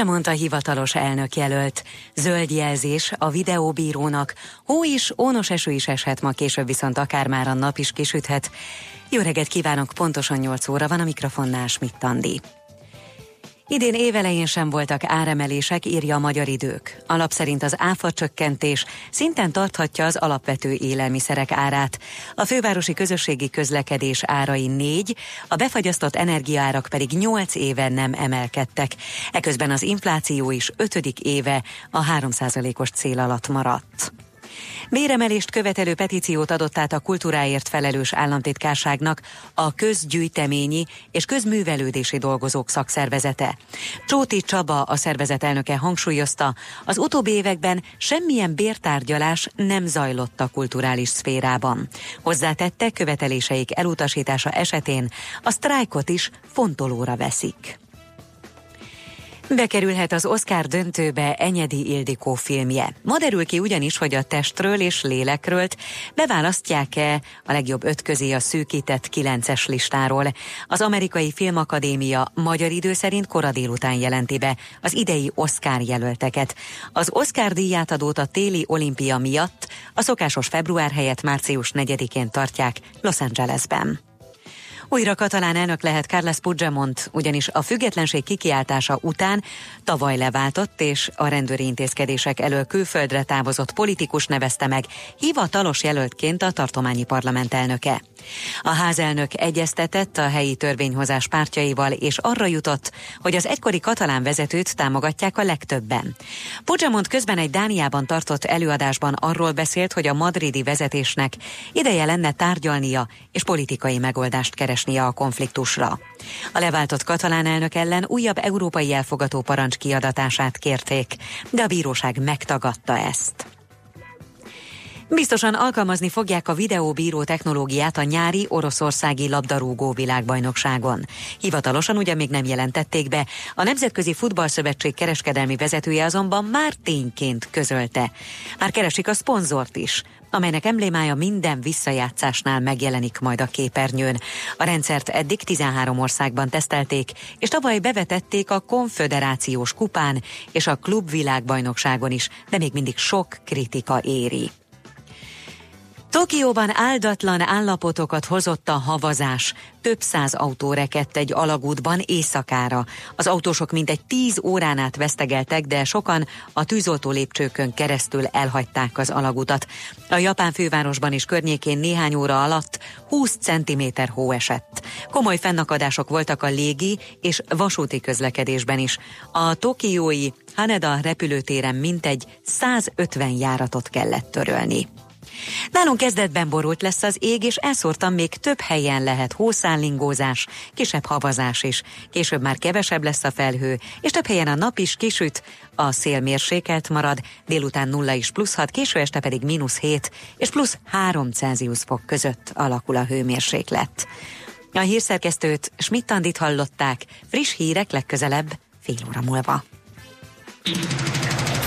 Puigdemont a hivatalos elnök jelölt. Zöld jelzés a videóbírónak. Hó is, ónos eső is eshet ma, később viszont akár már a nap is kisüthet. Jó reggelt kívánok, pontosan 8 óra van a mikrofonnál Schmidt Andi. Idén évelején sem voltak áremelések, írja a Magyar Idők. Alap szerint az áfa csökkentés szinten tarthatja az alapvető élelmiszerek árát. A fővárosi közösségi közlekedés árai négy, a befagyasztott energiaárak pedig nyolc éve nem emelkedtek. Eközben az infláció is ötödik éve a 3%-os cél alatt maradt. Béremelést követelő petíciót adott át a kultúráért felelős államtitkárságnak a közgyűjteményi és közművelődési dolgozók szakszervezete. Csóti Csaba, a szervezet elnöke hangsúlyozta, az utóbbi években semmilyen bértárgyalás nem zajlott a kulturális szférában. Hozzátette, követeléseik elutasítása esetén a sztrájkot is fontolóra veszik. Bekerülhet az Oscar döntőbe Enyedi Ildikó filmje. Ma derül ki ugyanis, hogy a testről és lélekről beválasztják-e a legjobb öt közé a szűkített kilences listáról. Az Amerikai Filmakadémia magyar idő szerint kora délután jelenti be az idei Oscar jelölteket. Az Oscar díját adót a téli olimpia miatt a szokásos február helyett március 4-én tartják Los Angelesben. Újra katalán elnök lehet Carles Puigdemont, ugyanis a függetlenség kikiáltása után tavaly leváltott és a rendőri intézkedések elől külföldre távozott politikus nevezte meg hivatalos jelöltként a tartományi parlament elnöke. A házelnök egyeztetett a helyi törvényhozás pártjaival, és arra jutott, hogy az egykori katalán vezetőt támogatják a legtöbben. Puigdemont közben egy Dániában tartott előadásban arról beszélt, hogy a madridi vezetésnek ideje lenne tárgyalnia és politikai megoldást keresnie a konfliktusra. A leváltott katalán elnök ellen újabb európai elfogató parancs kiadatását kérték, de a bíróság megtagadta ezt. Biztosan alkalmazni fogják a videóbíró technológiát a nyári oroszországi labdarúgó világbajnokságon. Hivatalosan ugye még nem jelentették be, a Nemzetközi Futballszövetség kereskedelmi vezetője azonban már tényként közölte. Már keresik a szponzort is, amelynek emblémája minden visszajátszásnál megjelenik majd a képernyőn. A rendszert eddig 13 országban tesztelték, és tavaly bevetették a konföderációs kupán és a klubvilágbajnokságon is, de még mindig sok kritika éri. Tokióban áldatlan állapotokat hozott a havazás. Több száz autó rekedt egy alagútban éjszakára. Az autósok mintegy tíz órán át vesztegeltek, de sokan a tűzoltó lépcsőkön keresztül elhagyták az alagutat. A japán fővárosban is környékén néhány óra alatt 20 cm hó esett. Komoly fennakadások voltak a légi és vasúti közlekedésben is. A tokiói Haneda repülőtéren mintegy 150 járatot kellett törölni. Nálunk kezdetben borult lesz az ég, és elszórtam még több helyen lehet hószállingózás, kisebb havazás is. Később már kevesebb lesz a felhő, és több helyen a nap is kisüt, a szél mérsékelt marad, délután 0 is plusz 6, késő este pedig mínusz 7 és plusz 3 Celsius fok között alakul a hőmérséklet. A hírszerkesztőt Schmidt-Andit hallották, friss hírek legközelebb fél óra múlva.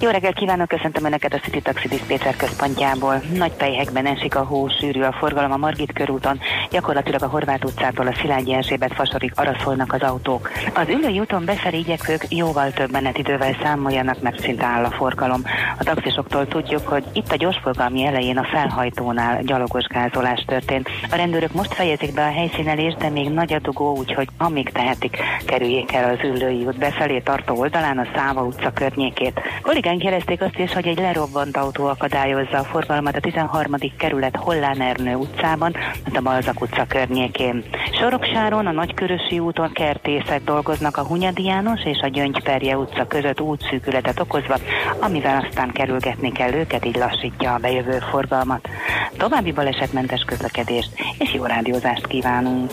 Jó reggelt kívánok, köszöntöm Önöket a City Taxi Dispatcher központjából. Nagy pejhekben esik a hó, sűrű a forgalom a Margit körúton, gyakorlatilag a Horváth utcától a Szilágyi Erzsébet fasorig araszolnak az autók. Az ülői úton befelé igyekvők jóval több menetidővel számoljanak, mert szinte áll a forgalom. A taxisoktól tudjuk, hogy itt a gyorsforgalmi elején a felhajtónál gyalogos gázolás történt. A rendőrök most fejezik be a helyszínelést, de még nagy a dugó, úgyhogy amíg tehetik, kerüljék el az ülői út befelé tartó oldalán a Száva utca környékét. Kollégám Cikkeken jelezték azt is, hogy egy lerobbant autó akadályozza a forgalmat a 13. kerület Hollán Ernő utcában, a Balzak utca környékén. Soroksáron a Nagykörösi úton kertészek dolgoznak a Hunyadi János és a Gyöngyperje utca között útszűkületet okozva, amivel aztán kerülgetni kell őket, így lassítja a bejövő forgalmat. További balesetmentes közlekedést és jó rádiózást kívánunk!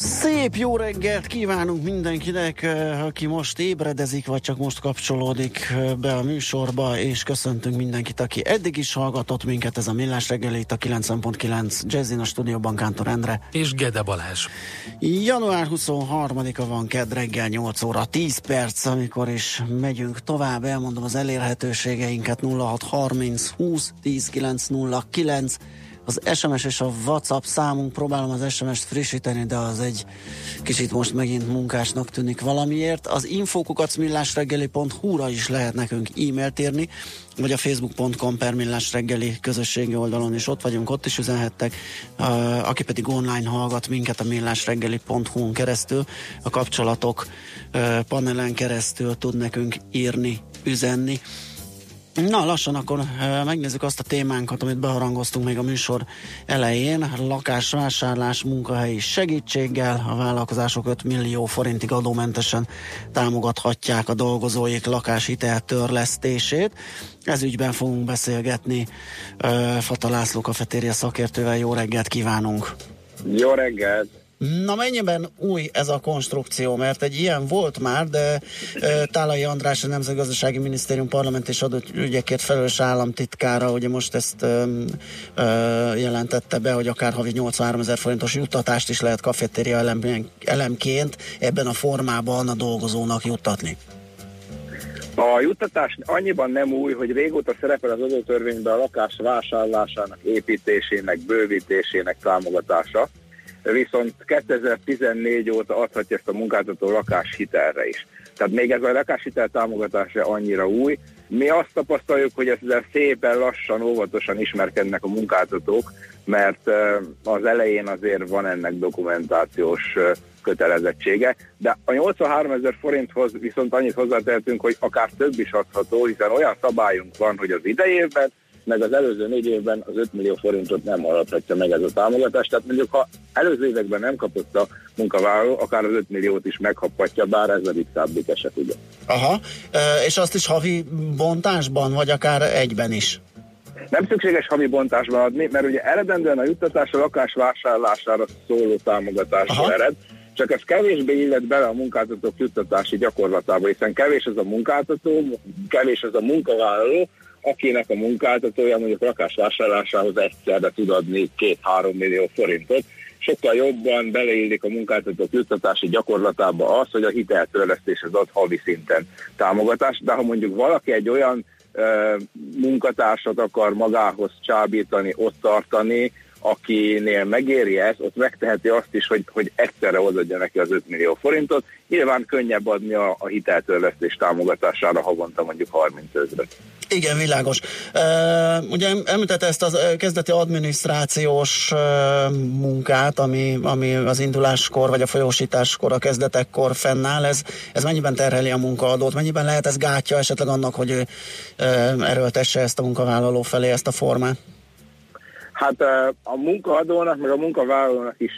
Szép jó reggelt kívánunk mindenkinek, eh, aki most ébredezik, vagy csak most kapcsolódik eh, be a műsorba, és köszöntünk mindenkit, aki eddig is hallgatott minket, ez a Millás reggeli, itt a 90.9 Jazzin a stúdióban Kántor Endre. És Gede Balázs. Január 23-a van, kedd reggel 8 óra 10 perc, amikor is megyünk tovább, elmondom az elérhetőségeinket 0630 20 10 909 Az SMS és a WhatsApp számunk, próbálom az SMS-t frissíteni, de az egy kicsit most megint munkásnak tűnik valamiért. Az infokukacmillásreggeli.hu-ra is lehet nekünk e-mailt írni, vagy a facebook.com per reggeli közösségi oldalon is ott vagyunk, ott is üzenhettek. Aki pedig online hallgat minket a millásreggeli.hu-n keresztül, a kapcsolatok panelen keresztül tud nekünk írni, üzenni. Na, lassan akkor megnézzük azt a témánkat, amit beharangoztunk még a műsor elején. Lakásvásárlás munkahelyi segítséggel a vállalkozások 5 millió forintig adómentesen támogathatják a dolgozóik lakáshitel törlesztését. Ez ügyben fogunk beszélgetni Fata László kafetéria szakértővel. Jó reggelt kívánunk! Jó reggelt! Na mennyiben új ez a konstrukció, mert egy ilyen volt már, de e, Tálai András, a Nemzetgazdasági Minisztérium parlament és adott ügyekért felelős államtitkára, ugye most ezt jelentette be, hogy akár havi 83 ezer forintos juttatást is lehet kafetéria elem, elemként ebben a formában a dolgozónak juttatni. A juttatás annyiban nem új, hogy régóta szerepel az adótörvényben a lakás vásárlásának, építésének, bővítésének támogatása viszont 2014 óta adhatja ezt a munkáltató lakáshitelre is. Tehát még ez a lakáshitel támogatása annyira új. Mi azt tapasztaljuk, hogy ezzel szépen lassan, óvatosan ismerkednek a munkáltatók, mert az elején azért van ennek dokumentációs kötelezettsége, de a 83 ezer forinthoz viszont annyit hozzátehetünk, hogy akár több is adható, hiszen olyan szabályunk van, hogy az idejében meg az előző négy évben az 5 millió forintot nem maradhatja meg ez a támogatás. Tehát mondjuk, ha előző években nem kapott a munkavállaló, akár az 5 milliót is meghappatja, bár ez a diktábbik eset, ugye. Aha, és azt is havi bontásban, vagy akár egyben is? Nem szükséges havi bontásban adni, mert ugye eredendően a juttatás a lakás vásárlására szóló támogatásra ered, csak ez kevésbé illet bele a munkáltatók juttatási gyakorlatába, hiszen kevés az a munkáltató, kevés az a munkavállaló, akinek a munkáltatója mondjuk lakásvásárlásához egyszerre tud adni két-három millió forintot, sokkal jobban beleillik a munkáltatók juttatási gyakorlatába az, hogy a hiteltörlesztéshez ad havi szinten támogatást, de ha mondjuk valaki egy olyan munkatársat akar magához csábítani, ott tartani, akinél megéri ez, ott megteheti azt is, hogy, hogy egyszerre odaadja neki az 5 millió forintot. Nyilván könnyebb adni a, a hiteltörlesztés támogatására havonta mondjuk 30 ezeret. Igen, világos. Uh, ugye említette ezt a kezdeti adminisztrációs uh, munkát, ami, ami az induláskor vagy a folyósításkor, a kezdetekkor fennáll. Ez, ez mennyiben terheli a munkaadót? Mennyiben lehet ez gátja esetleg annak, hogy ő uh, erőltesse ezt a munkavállaló felé ezt a formát? Hát a munkaadónak, meg a munkavállalónak is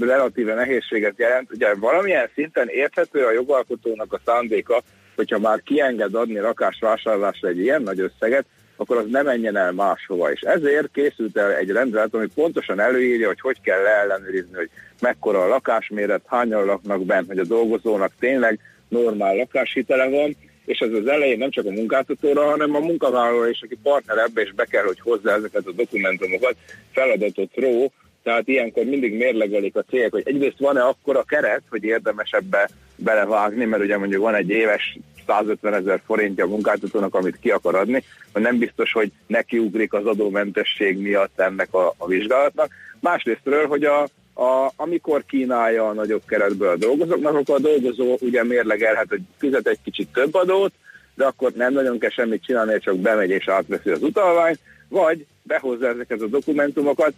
relatíve nehézséget jelent. Ugye valamilyen szinten érthető a jogalkotónak a szándéka, hogyha már kienged adni lakásvásárlásra egy ilyen nagy összeget, akkor az nem menjen el máshova. És ezért készült el egy rendelet, ami pontosan előírja, hogy hogy kell leellenőrizni, hogy mekkora a lakásméret, hányan laknak bent, hogy a dolgozónak tényleg normál lakáshitele van, és ez az elején nem csak a munkáltatóra, hanem a munkavállalóra is, aki partner ebbe, és be kell, hogy hozzá ezeket a dokumentumokat, feladatot ró, tehát ilyenkor mindig mérlegelik a cégek, hogy egyrészt van-e akkora keret, hogy érdemes ebbe belevágni, mert ugye mondjuk van egy éves 150 ezer forintja a munkáltatónak, amit ki akar adni, hogy nem biztos, hogy nekiugrik az adómentesség miatt ennek a, a vizsgálatnak. Másrésztről, hogy a, a, amikor kínálja a nagyobb keretből a dolgozóknak, akkor a dolgozó ugye mérlegelhet, hogy fizet egy kicsit több adót, de akkor nem nagyon kell semmit csinálni, csak bemegy és átveszi az utalványt, vagy behozza ezeket a dokumentumokat,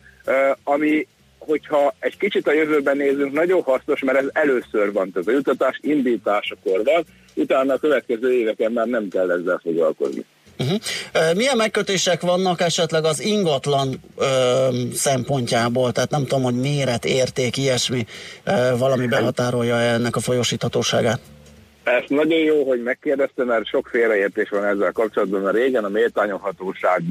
ami hogyha egy kicsit a jövőben nézünk, nagyon hasznos, mert ez először van, tehát a jutatás indításakor van, utána a következő éveken már nem kell ezzel foglalkozni. Uh-huh. Milyen megkötések vannak esetleg az ingatlan ö, szempontjából? Tehát nem tudom, hogy méret, érték, ilyesmi ö, valami behatárolja ennek a folyosíthatóságát? Ez nagyon jó, hogy megkérdezte, mert sok félreértés van ezzel kapcsolatban, mert régen a méltányolhatóság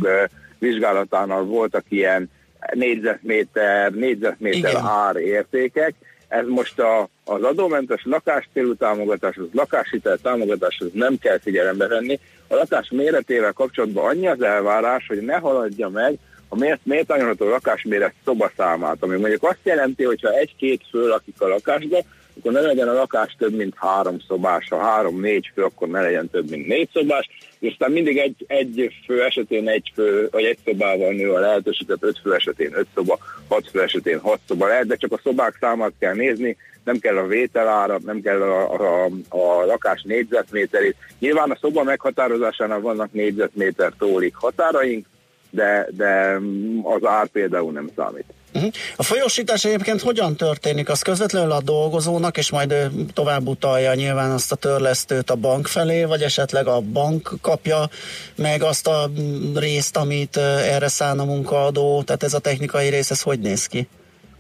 vizsgálatánál voltak ilyen négyzetméter, négyzetméter Igen. ár értékek, ez most a, az adómentes lakástérű támogatás, az lakáshitel támogatás, az nem kell figyelembe venni. A lakás méretével kapcsolatban annyi az elvárás, hogy ne haladja meg a mért, méltányolható lakásméret szobaszámát, ami mondjuk azt jelenti, hogyha egy-két fő lakik a lakásba, akkor ne legyen a lakás több, mint három szobás, ha három-négy fő, akkor ne legyen több, mint négy szobás, és aztán mindig egy, egy fő esetén egy fő, vagy egy szobával nő a lehetőség, tehát öt fő esetén öt szoba, hat fő esetén hat szoba lehet, de csak a szobák számát kell nézni, nem kell a vételára, nem kell a, a, a lakás négyzetméterét. Nyilván a szoba meghatározásánál vannak négyzetméter tólik határaink, de, de az ár például nem számít. Uh-huh. A folyósítás egyébként hogyan történik? Az közvetlenül a dolgozónak, és majd tovább utalja nyilván azt a törlesztőt a bank felé, vagy esetleg a bank kapja meg azt a részt, amit erre szán a munkaadó, tehát ez a technikai rész, ez hogy néz ki?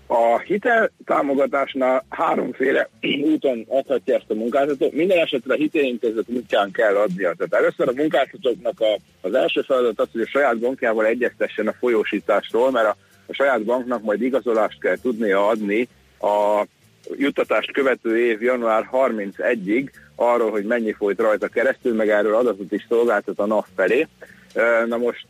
A hitel támogatásnál háromféle úton adhatja ezt a munkáltató. Minden esetre a hitelintézet útján kell adnia. Tehát először a munkáltatóknak a, az első feladat az, hogy a saját bankjával egyeztessen a folyósításról, mert a, a saját banknak majd igazolást kell tudnia adni a juttatást követő év január 31-ig arról, hogy mennyi folyt rajta keresztül, meg erről adatot is szolgáltat a NAV felé. Na most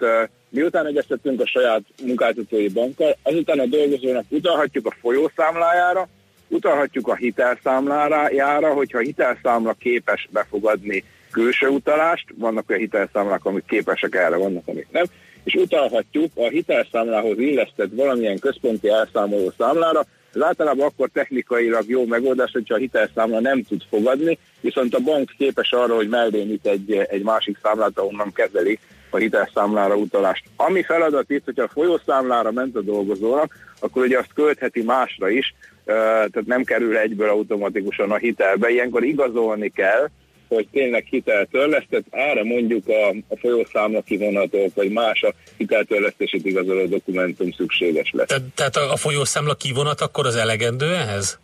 miután egyeztettünk a saját munkáltatói bankkal, azután a dolgozónak utalhatjuk a folyószámlájára, utalhatjuk a hitelszámlájára, hogyha a hitelszámla képes befogadni külső utalást, vannak olyan hitelszámlák, amik képesek erre, vannak, amik nem, és utalhatjuk a hitelszámlához illesztett valamilyen központi elszámoló számlára, ez általában akkor technikailag jó megoldás, hogyha a hitelszámla nem tud fogadni, viszont a bank képes arra, hogy mellé nyit egy, egy másik számlát, ahonnan kezeli a hitelszámlára utalást. Ami feladat itt, hogyha a folyószámlára ment a dolgozónak, akkor ugye azt költheti másra is, tehát nem kerül egyből automatikusan a hitelbe. Ilyenkor igazolni kell, hogy tényleg hiteltörlesztett, erre mondjuk a, a folyószámla kivonatok, vagy más a hiteltörlesztését igazoló dokumentum szükséges lesz. Te, tehát a, a folyószámla kivonat akkor az elegendő ehhez?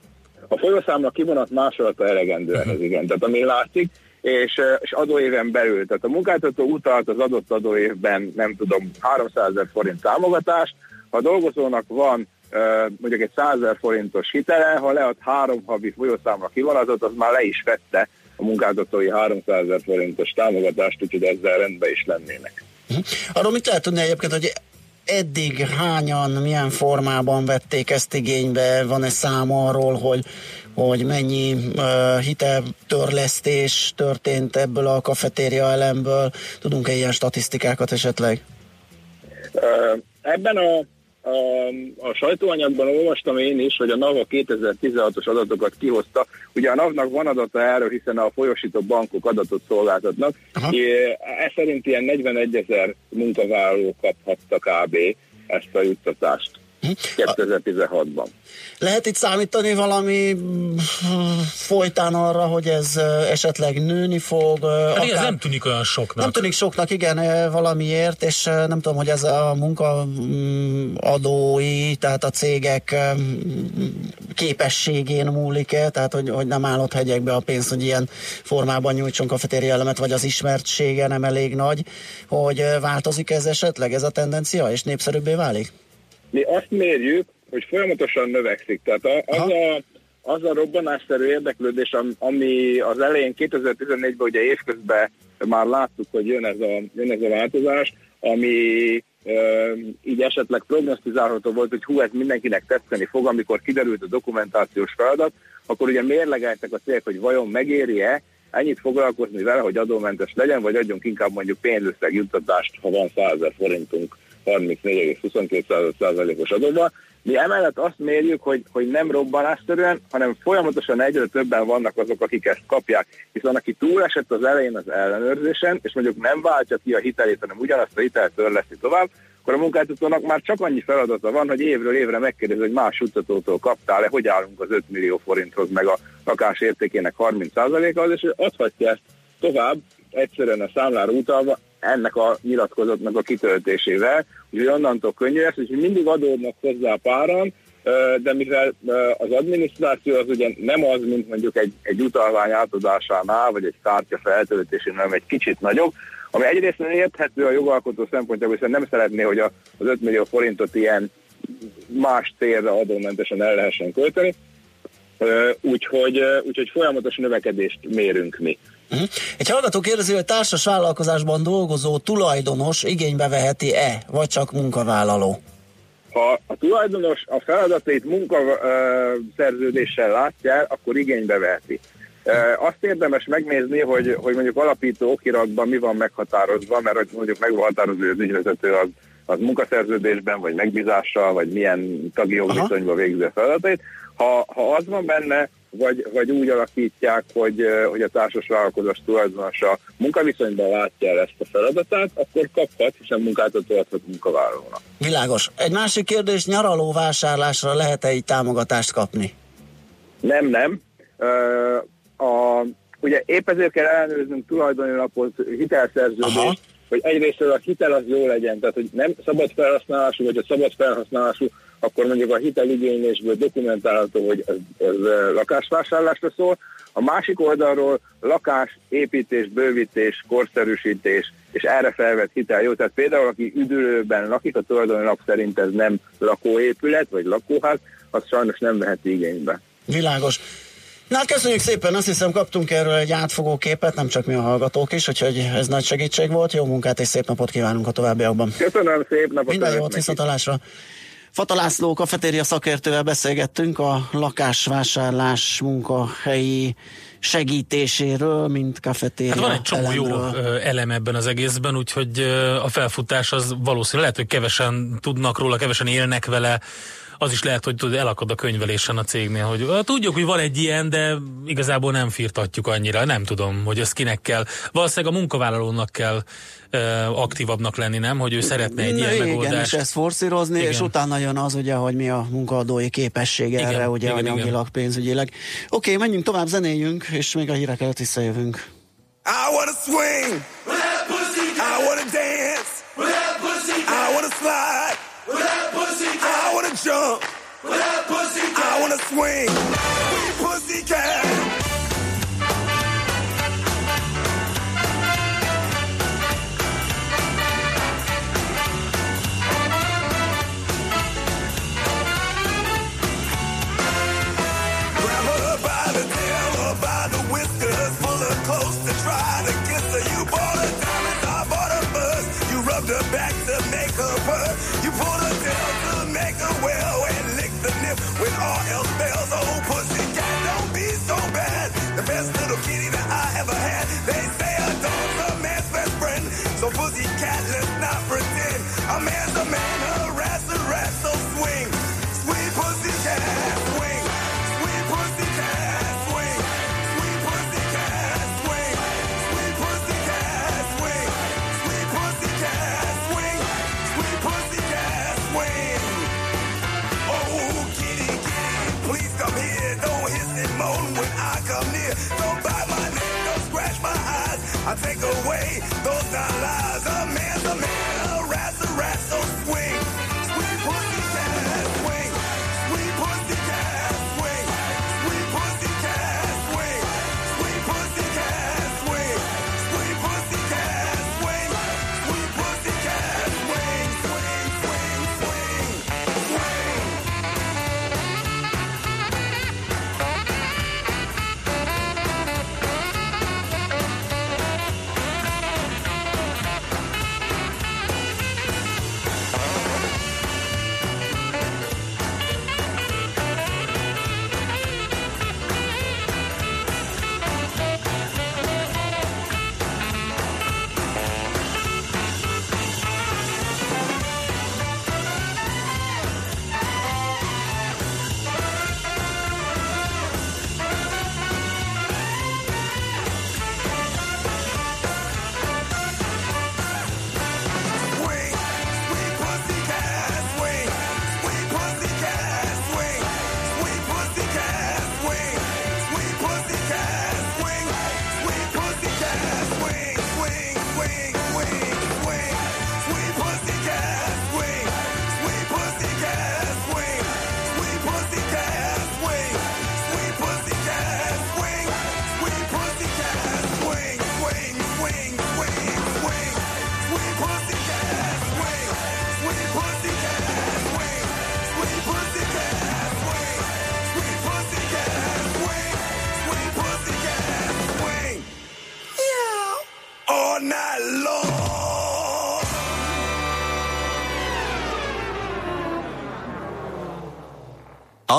A folyószámla kivonat másolata elegendő ehhez, uh-huh. igen. Tehát ami látszik, és, és adóéven belül. Tehát a munkáltató utalt az adott adóévben, nem tudom, 300 ezer forint támogatást, ha a dolgozónak van mondjuk egy 100 ezer forintos hitele, ha lead három havi folyószámla kivonatot, az már le is vette a munkáltatói 300 ezer forintos támogatást, úgyhogy ezzel rendben is lennének. Uh-huh. Arról mit lehet tudni egyébként, hogy eddig hányan, milyen formában vették ezt igénybe? Van-e szám arról, hogy, hogy mennyi uh, hiteltörlesztés történt ebből a kafetéria elemből? Tudunk-e ilyen statisztikákat esetleg? Uh, ebben a a, a sajtóanyagban olvastam én is, hogy a NAV a 2016-os adatokat kihozta. Ugye a NAV-nak van adata erről, hiszen a folyosító bankok adatot szolgáltatnak. Ez szerint ilyen 41 ezer munkavállaló kaphatta kb. ezt a juttatást. 2016-ban. Lehet itt számítani valami mm, folytán arra, hogy ez esetleg nőni fog? Hát akár... ez nem tűnik olyan soknak. Nem tűnik soknak, igen, valamiért, és nem tudom, hogy ez a munkaadói, tehát a cégek képességén múlik-e, tehát hogy, hogy nem állott hegyekbe a pénz, hogy ilyen formában nyújtson kafetéria elemet, vagy az ismertsége nem elég nagy, hogy változik ez esetleg, ez a tendencia, és népszerűbbé válik? Mi azt mérjük, hogy folyamatosan növekszik. Tehát az a, az a robbanásszerű érdeklődés, ami az elején 2014-ben ugye évközben már láttuk, hogy jön ez a, jön ez a változás, ami e, így esetleg prognosztizálható volt, hogy hú, ez mindenkinek tetszeni fog, amikor kiderült a dokumentációs feladat, akkor ugye mérlegeltek a célk, hogy vajon megéri-e ennyit foglalkozni vele, hogy adómentes legyen, vagy adjunk inkább mondjuk pénzösszeg juttatást, ha van 100 forintunk 34,22%-os adóban. Mi emellett azt mérjük, hogy, hogy nem robbanásszerűen, hanem folyamatosan egyre többen vannak azok, akik ezt kapják. Hiszen aki túlesett az elején az ellenőrzésen, és mondjuk nem váltja ki a hitelét, hanem ugyanazt a hitelt törleszti tovább, akkor a munkáltatónak már csak annyi feladata van, hogy évről évre megkérdezi, hogy más juttatótól kaptál-e, hogy állunk az 5 millió forinthoz, meg a lakás értékének 30%-hoz, és adhatja ezt tovább, egyszerűen a számlára utalva, ennek a nyilatkozatnak a kitöltésével, úgyhogy onnantól könnyű lesz, hogy mindig adódnak hozzá páran, de mivel az adminisztráció az ugye nem az, mint mondjuk egy, egy utalvány átadásánál, vagy egy kártya feltöltésén, hanem egy kicsit nagyobb, ami egyrészt érthető a jogalkotó szempontjából, hiszen nem szeretné, hogy az 5 millió forintot ilyen más célra adómentesen el lehessen költeni, úgyhogy, úgyhogy folyamatos növekedést mérünk mi. Uh-huh. Egy hallgató kérdezi, hogy társas vállalkozásban dolgozó tulajdonos igénybe veheti-e, vagy csak munkavállaló? Ha a tulajdonos a feladatait munkaszerződéssel látja el, akkor igénybe veheti. Azt érdemes megnézni, hogy, hogy mondjuk alapító okiratban mi van meghatározva, mert mondjuk meg van határozva, hogy az ügyvezető az, az munkaszerződésben, vagy megbízással, vagy milyen tagi jogviszonyban végzi a feladatait. Ha, ha az van benne, vagy, vagy úgy alakítják, hogy, hogy a társas vállalkozás tulajdonosa munkaviszonyban látja el ezt a feladatát, akkor kaphat, hiszen munkáltató adhat munkavállalónak. Világos. Egy másik kérdés, nyaraló vásárlásra lehet-e így támogatást kapni? Nem, nem. A, ugye épp ezért kell ellenőriznünk tulajdoni lapot, hitelszerződést, hogy egyrészt a hitel az jó legyen, tehát hogy nem szabad felhasználású, vagy a szabad felhasználású akkor mondjuk a hiteligénylésből dokumentálható, hogy ez, ez lakásvásárlásra szól. A másik oldalról lakás, építés, bővítés, korszerűsítés, és erre felvett hitel jó. Tehát például, aki üdülőben lakik, a tulajdoni nap szerint ez nem lakóépület, vagy lakóház, az sajnos nem veheti igénybe. Világos. Na hát köszönjük szépen, azt hiszem kaptunk erről egy átfogó képet, nem csak mi a hallgatók is, úgyhogy ez nagy segítség volt. Jó munkát és szép napot kívánunk a továbbiakban. Köszönöm, szép napot! Minden jót, viszontalásra! Fata László kafetéria szakértővel beszélgettünk a lakásvásárlás munkahelyi segítéséről, mint kafetéria hát van egy csomó elemről. jó elem ebben az egészben, úgyhogy a felfutás az valószínű, lehet, hogy kevesen tudnak róla, kevesen élnek vele, az is lehet, hogy tud, elakad a könyvelésen a cégnél, hogy tudjuk, hogy van egy ilyen, de igazából nem firtatjuk annyira, nem tudom, hogy ez kinek kell. Valószínűleg a munkavállalónak kell aktívabbnak lenni, nem? Hogy ő szeretne egy Na, ilyen igen, megoldást. és ezt forszírozni, igen. és utána jön az, ugye, hogy mi a munkaadói képessége igen, erre, ugye igen, anyagilag, igen. pénzügyileg. Oké, okay, menjünk tovább, zenéljünk, és még a hírek előtt visszajövünk. I wanna swing, I wanna dance, I wanna slide, swing. We pussycat. Grab her by the tail or by the whiskers. Try to kiss her. You bought I bought buzz. You rubbed her back to make her purr. You pulled her down to I take away those dollars. A man's a man.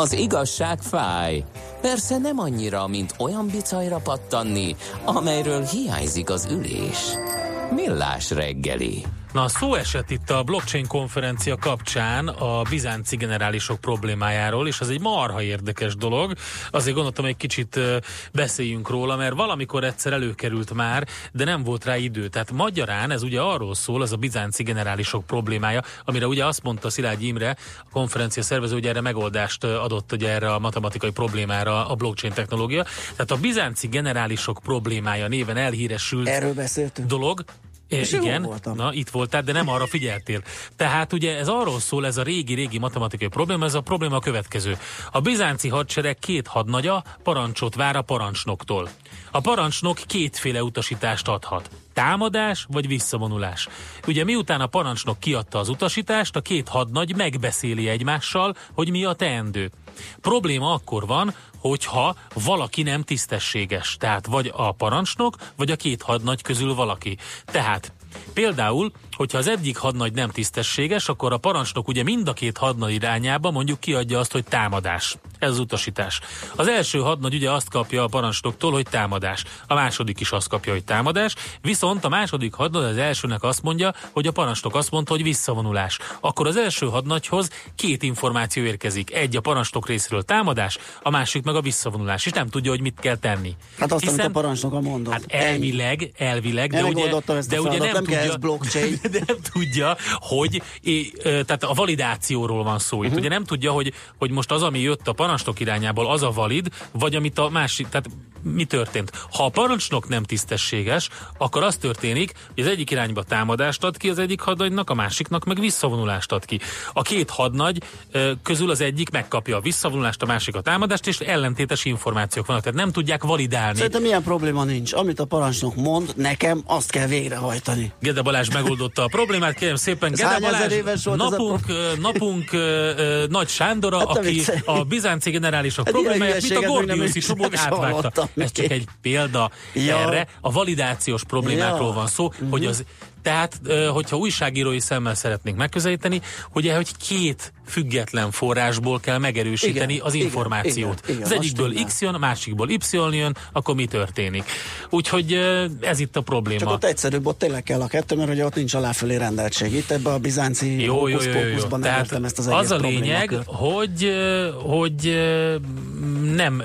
Az igazság fáj. Persze nem annyira, mint olyan bicajra pattanni, amelyről hiányzik az ülés. Millás reggeli. Na, szó esett itt a blockchain konferencia kapcsán a bizánci generálisok problémájáról, és ez egy marha érdekes dolog. Azért gondoltam, egy kicsit beszéljünk róla, mert valamikor egyszer előkerült már, de nem volt rá idő. Tehát magyarán ez ugye arról szól, az a bizánci generálisok problémája, amire ugye azt mondta Szilágy Imre, a konferencia szervező, hogy erre megoldást adott ugye erre a matematikai problémára a blockchain technológia. Tehát a bizánci generálisok problémája néven elhíresült Erről beszéltünk. dolog, És igen, voltam. na itt voltál, de nem arra figyeltél. Tehát ugye ez arról szól, ez a régi-régi matematikai probléma, ez a probléma a következő. A bizánci hadsereg két hadnagya parancsot vár a parancsnoktól. A parancsnok kétféle utasítást adhat. Támadás vagy visszavonulás. Ugye miután a parancsnok kiadta az utasítást, a két hadnagy megbeszéli egymással, hogy mi a teendő. Probléma akkor van, hogyha valaki nem tisztességes. Tehát vagy a parancsnok, vagy a két hadnagy közül valaki. Tehát Például, hogyha az egyik hadnagy nem tisztességes, akkor a parancsnok ugye mind a két hadnagy irányába mondjuk kiadja azt, hogy támadás. Ez az utasítás. Az első hadnagy ugye azt kapja a parancsnoktól, hogy támadás. A második is azt kapja, hogy támadás. Viszont a második hadnagy az elsőnek azt mondja, hogy a parancsnok azt mondta, hogy visszavonulás. Akkor az első hadnagyhoz két információ érkezik. Egy a parancsnok részéről támadás, a másik meg a visszavonulás. És nem tudja, hogy mit kell tenni. Hát azt, amit a parancsnok mondott. Hát elvileg, elvileg, de ugye, de ugye nem nem kell tudja, ez blockchain. de nem tudja, hogy tehát a validációról van szó itt. Uh-huh. Ugye nem tudja, hogy, hogy most az, ami jött a parancsnok irányából, az a valid, vagy amit a másik, tehát mi történt? Ha a parancsnok nem tisztességes, akkor az történik, hogy az egyik irányba támadást ad ki az egyik hadnagynak, a másiknak meg visszavonulást ad ki. A két hadnagy közül az egyik megkapja a visszavonulást, a másik a támadást, és ellentétes információk vannak, tehát nem tudják validálni. Szerintem ilyen probléma nincs. Amit a parancsnok mond, nekem azt kell végrehajtani. Gede Balázs megoldotta a problémát, kérem szépen. Ez Gede Balázs, ez a napunk, napunk Nagy Sándora, Hát aki a bizánci generálisok Hát problémáját, mint a Gordiuszi csomót átvágta. Ez csak egy példa Ja. erre. A validációs problémákról Ja. Mhm. van szó, hogy az tehát, hogyha újságírói szemmel szeretnénk megközelíteni, ugye, hogy két független forrásból kell megerősíteni Igen, az információt. igen, igen, az egyikből. X jön, a másikból Y jön, akkor mi történik? Úgyhogy ez itt a probléma. Csak ott egyszerűbb, ott tényleg kell a kettő, mert ugye ott nincs aláfölé rendeltség. Itt ebbe a bizánci Jó, jó, jó, jó, nem Tehát értem ezt az egész az a lényeg, hogy, hogy nem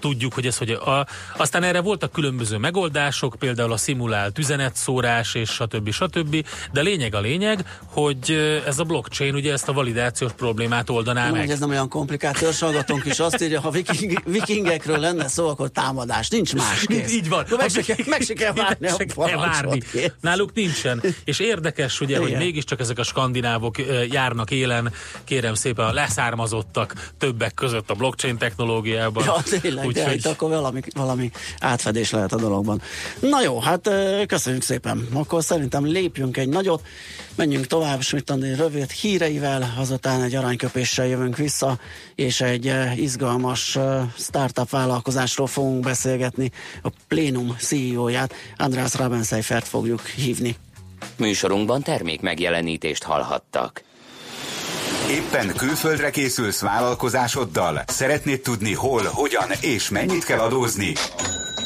tudjuk, hogy ez hogy a, aztán erre voltak különböző megoldások, például a szimulált üzenetszórás és stb. stb. De lényeg a lényeg, hogy ez a blockchain ugye ezt a validációs problémát oldaná Nem, meg. hogy ez nem olyan komplikált, törzsalgatónk is azt írja, ha viking, vikingekről lenne szó, akkor támadás, nincs más kész. Így van. Meg, se, kell- meg se kell várni se kell várni. kész. Náluk nincsen. És érdekes, ugye, hogy Igen. mégiscsak ezek a skandinávok járnak élen, kérem szépen, a leszármazottak többek között a blockchain technológiában. Ja, tényleg, de Úgyhogy itt akkor valami, valami átfedés lehet a dologban. Na jó, hát köszönjük szépen. Akkor szerintem lépjünk egy nagyot, menjünk tovább Smittandi rövid híreivel, azután egy aranyköpéssel jövünk vissza, és egy ö, izgalmas ö, startup vállalkozásról fogunk beszélgetni. A Plénum CEO-ját, András Rabenseifert fogjuk hívni. Műsorunkban termék megjelenítést hallhattak. Éppen külföldre készülsz vállalkozásoddal? Szeretnéd tudni hol, hogyan és mennyit kell adózni?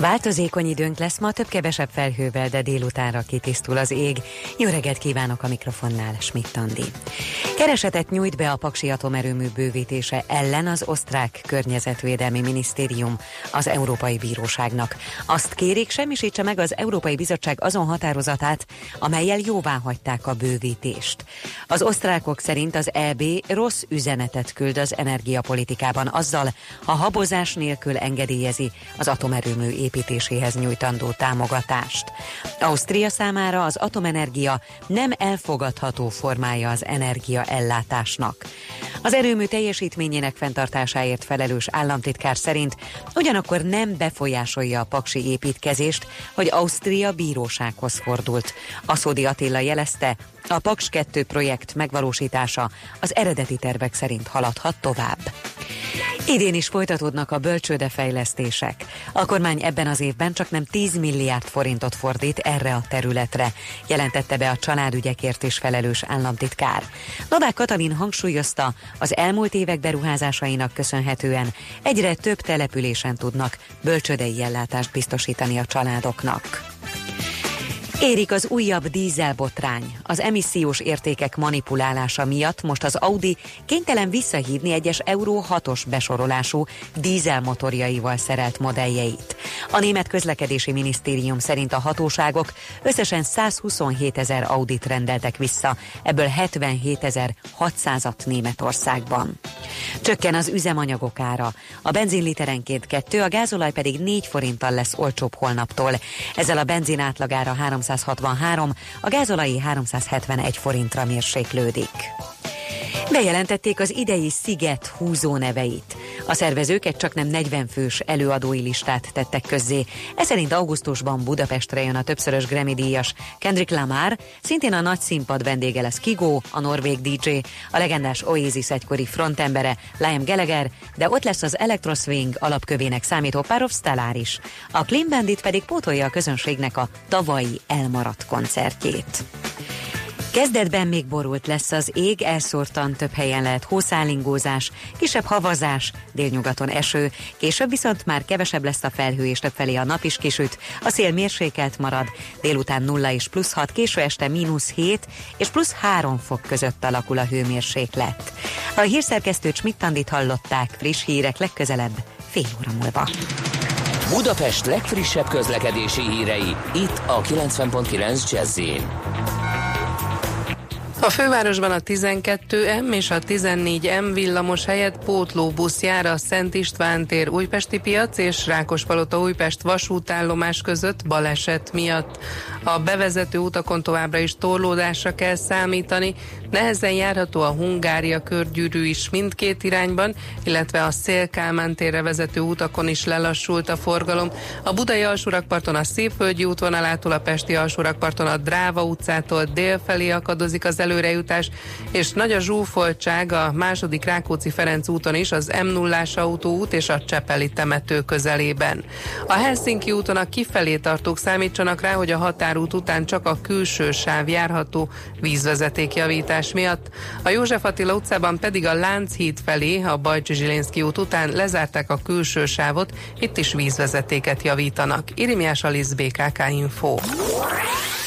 Változékony időnk lesz ma, több-kevesebb felhővel, de délutánra kitisztul az ég. Jó reggelt kívánok a mikrofonnál, Schmidt Andi. Keresetet nyújt be a Paksi atomerőmű bővítése ellen az osztrák környezetvédelmi minisztérium az Európai Bíróságnak. Azt kérik, semmisítse meg az Európai Bizottság azon határozatát, amelyel jóvá hagyták a bővítést. Az osztrákok szerint az EB rossz üzenetet küld az energiapolitikában azzal, ha habozás nélkül engedélyezi az atomerőmű építéséhez nyújtandó támogatást. Ausztria számára az atomenergia nem elfogadható formája az energiaellátásnak. Az erőmű teljesítményének fenntartásáért felelős államtitkár szerint ugyanakkor nem befolyásolja a paksi építkezést, hogy Ausztria bírósághoz fordult. Aszódi Attila jelezte, a Paks 2 projekt megvalósítása az eredeti tervek szerint haladhat tovább. Idén is folytatódnak a bölcsődefejlesztések. A kormány ebben az évben csak nem 10 milliárd forintot fordít erre a területre, jelentette be a családügyekért is felelős államtitkár. Novák Katalin hangsúlyozta, az elmúlt évek beruházásainak köszönhetően egyre több településen tudnak bölcsődei ellátást biztosítani a családoknak. Érik az újabb dízelbotrány. Az emissziós értékek manipulálása miatt most az Audi kénytelen visszahívni egyes Euró 6-os besorolású dízelmotorjaival szerelt modelljeit. A német közlekedési minisztérium szerint a hatóságok összesen 127 ezer Audit rendeltek vissza, ebből 77 ezer 600-at Németországban. Csökken az üzemanyagok ára. A benzin literenként kettő, a gázolaj pedig 4 forinttal lesz olcsóbb holnaptól. Ezzel a benzin átlagára 3 363, a gázolai 371 forintra mérséklődik. Bejelentették az idei Sziget húzó neveit. A szervezők egy csak nem 40 fős előadói listát tettek közzé. Ez szerint augusztusban Budapestre jön a többszörös Grammy díjas Kendrick Lamar, szintén a nagy színpad vendége lesz Kigo, a norvég DJ, a legendás Oasis egykori frontembere Liam Gallagher, de ott lesz az Electroswing alapkövének számító Pár Stellar is. A Clean Bandit pedig pótolja a közönségnek a tavalyi elmaradt koncertjét. Kezdetben még borult lesz az ég, elszórtan több helyen lehet hószálingózás, kisebb havazás, délnyugaton eső, később viszont már kevesebb lesz a felhő és többfelé a nap is kisüt, a szél mérsékelt marad, délután 0 és plusz 6, késő este mínusz 7 és plusz 3 fok között alakul a hőmérséklet. A hírszerkesztő Csmittandit hallották, friss hírek legközelebb, fél óra múlva. Budapest legfrissebb közlekedési hírei, itt a 90.9 jazz a fővárosban a 12M és a 14M villamos helyett pótlóbusz jár a Szent István tér Újpesti piac és Rákospalota Újpest vasútállomás között baleset miatt. A bevezető utakon továbbra is torlódásra kell számítani, nehezen járható a Hungária körgyűrű is mindkét irányban, illetve a Szélkálmán térre vezető utakon is lelassult a forgalom. A Budai alsórakparton a Szépvölgyi útvonalától, a Pesti alsórakparton a Dráva utcától dél felé akadozik az előrejutás, és nagy a zsúfoltság a második Rákóczi Ferenc úton is, az m 0 autóút és a Csepeli temető közelében. A Helsinki úton a kifelé tartók számítsanak rá, hogy a határút után csak a külső sáv járható vízvezeték javítás miatt. A József Attila utcában pedig a Lánchíd felé, a Bajcsi Zsilinszki út után lezárták a külső sávot, itt is vízvezetéket javítanak. Irimiás Alisz BKK Info.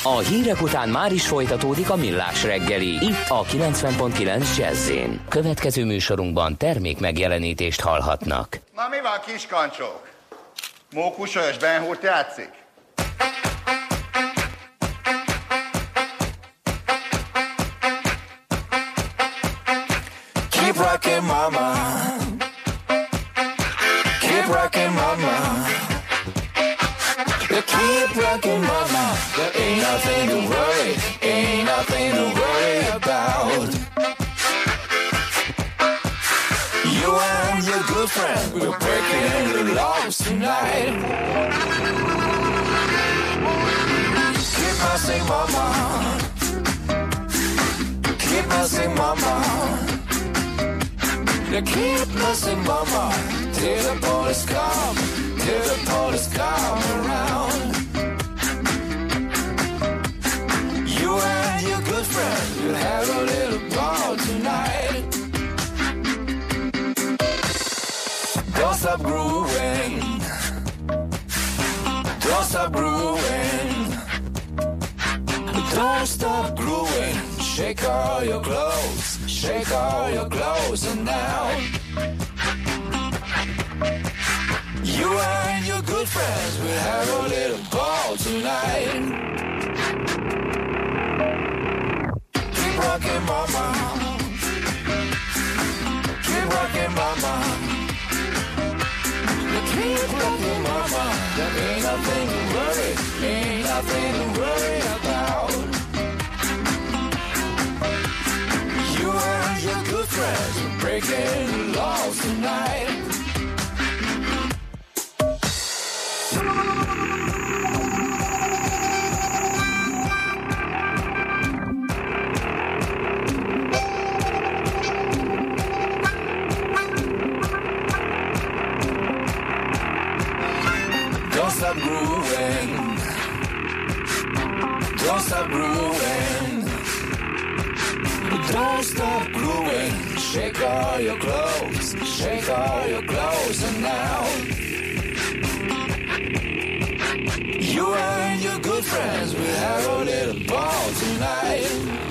A hírek után már is folytatódik a millás reggeli, itt a 90.9 jazz Következő műsorunkban termék megjelenítést hallhatnak. Na mi van kiskancsók? Mókusolyos Benhurt játszik? Tonight Keep rocking mama Keep rocking mama you keep missing mama till the police come, till the police come around. You and your good friend will have a little ball tonight. Don't stop grooving. Don't stop grooving. Don't stop grooving. Shake all your clothes. Shake all your clothes and now You and your good friends will have a little ball tonight Keep rocking mama Keep rocking mama Please come to mama. There ain't nothing to worry, ain't nothing to worry about. You and your good friends are breaking laws. Don't stop grooving. Don't stop grooving. Shake all your clothes. Shake all your clothes and now. You and your good friends will have a little ball tonight.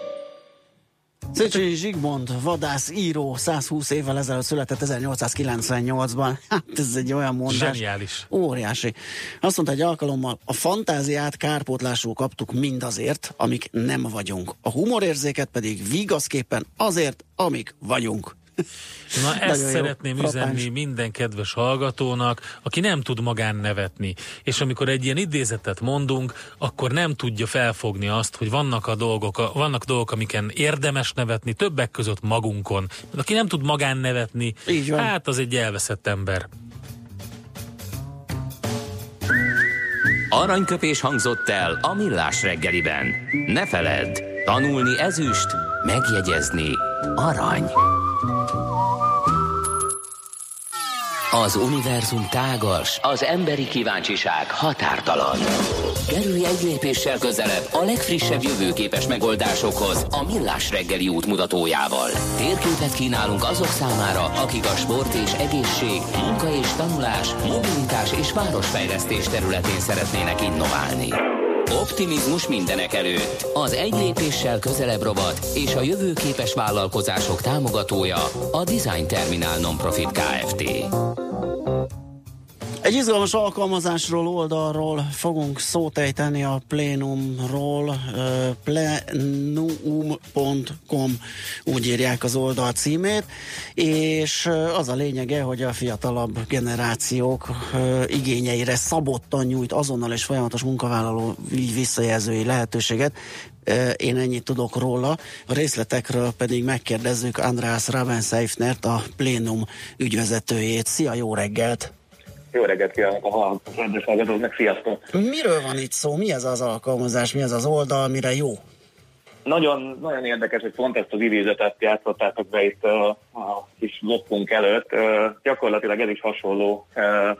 Széchenyi Zsigmond, vadász, író, 120 évvel ezelőtt született 1898-ban. Hát ez egy olyan mondás. Zseniális. Óriási. Azt mondta egy alkalommal, a fantáziát kárpótlásul kaptuk mindazért, amik nem vagyunk. A humorérzéket pedig vigaszképpen azért, amik vagyunk. Na ezt Nagyon jó. szeretném Frappáns. üzenni minden kedves hallgatónak, aki nem tud magán nevetni. És amikor egy ilyen idézetet mondunk, akkor nem tudja felfogni azt, hogy vannak a dolgok, a, vannak dolgok, amiken érdemes nevetni, többek között magunkon. Aki nem tud magán nevetni, hát az egy elveszett ember. Aranyköpés hangzott el a millás reggeliben. Ne feledd, tanulni ezüst, megjegyezni arany. Az univerzum tágas, az emberi kíváncsiság határtalan. Kerülj egy lépéssel közelebb a legfrissebb jövőképes megoldásokhoz a Millás reggeli útmutatójával. Térképet kínálunk azok számára, akik a sport és egészség, munka és tanulás, mobilitás és városfejlesztés területén szeretnének innoválni. Optimizmus mindenek előtt. Az egy lépéssel közelebb rovat és a jövőképes vállalkozások támogatója a Design Terminál Nonprofit Kft. Egy izgalmas alkalmazásról, oldalról fogunk szót ejteni a plénumról, plenum.com úgy írják az oldal címét, és az a lényege, hogy a fiatalabb generációk igényeire szabottan nyújt azonnal és folyamatos munkavállaló visszajelzői lehetőséget. Én ennyit tudok róla, a részletekről pedig megkérdezzük András Rabenseifnert, a plénum ügyvezetőjét. Szia, jó reggelt! Jó reggelt kívánok a kedves hallgatóknak, sziasztok! Miről van itt szó? Mi ez az alkalmazás? Mi ez az oldal? Mire jó? Nagyon, nagyon érdekes, hogy pont ezt az idézetet játszottátok be itt a, a kis blokkunk előtt. Gyakorlatilag ez is hasonló,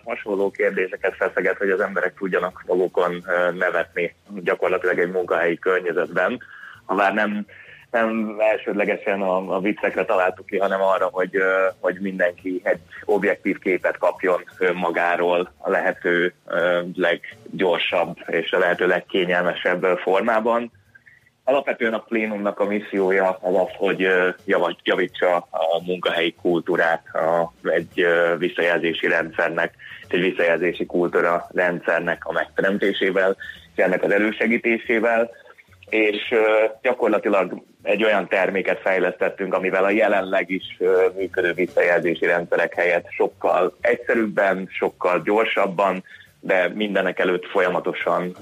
hasonló kérdéseket feszeget, hogy az emberek tudjanak magukon nevetni gyakorlatilag egy munkahelyi környezetben. Ha már nem, nem elsődlegesen a, a viccekre találtuk ki, hanem arra, hogy, hogy mindenki egy objektív képet kapjon magáról a lehető leggyorsabb és a lehető legkényelmesebb formában. Alapvetően a plénumnak a missziója az az, hogy javítsa a munkahelyi kultúrát egy visszajelzési rendszernek, egy visszajelzési kultúra rendszernek a megteremtésével, és ennek az elősegítésével. És gyakorlatilag egy olyan terméket fejlesztettünk, amivel a jelenleg is működő visszajelzési rendszerek helyett sokkal egyszerűbben, sokkal gyorsabban, de mindenek előtt folyamatosan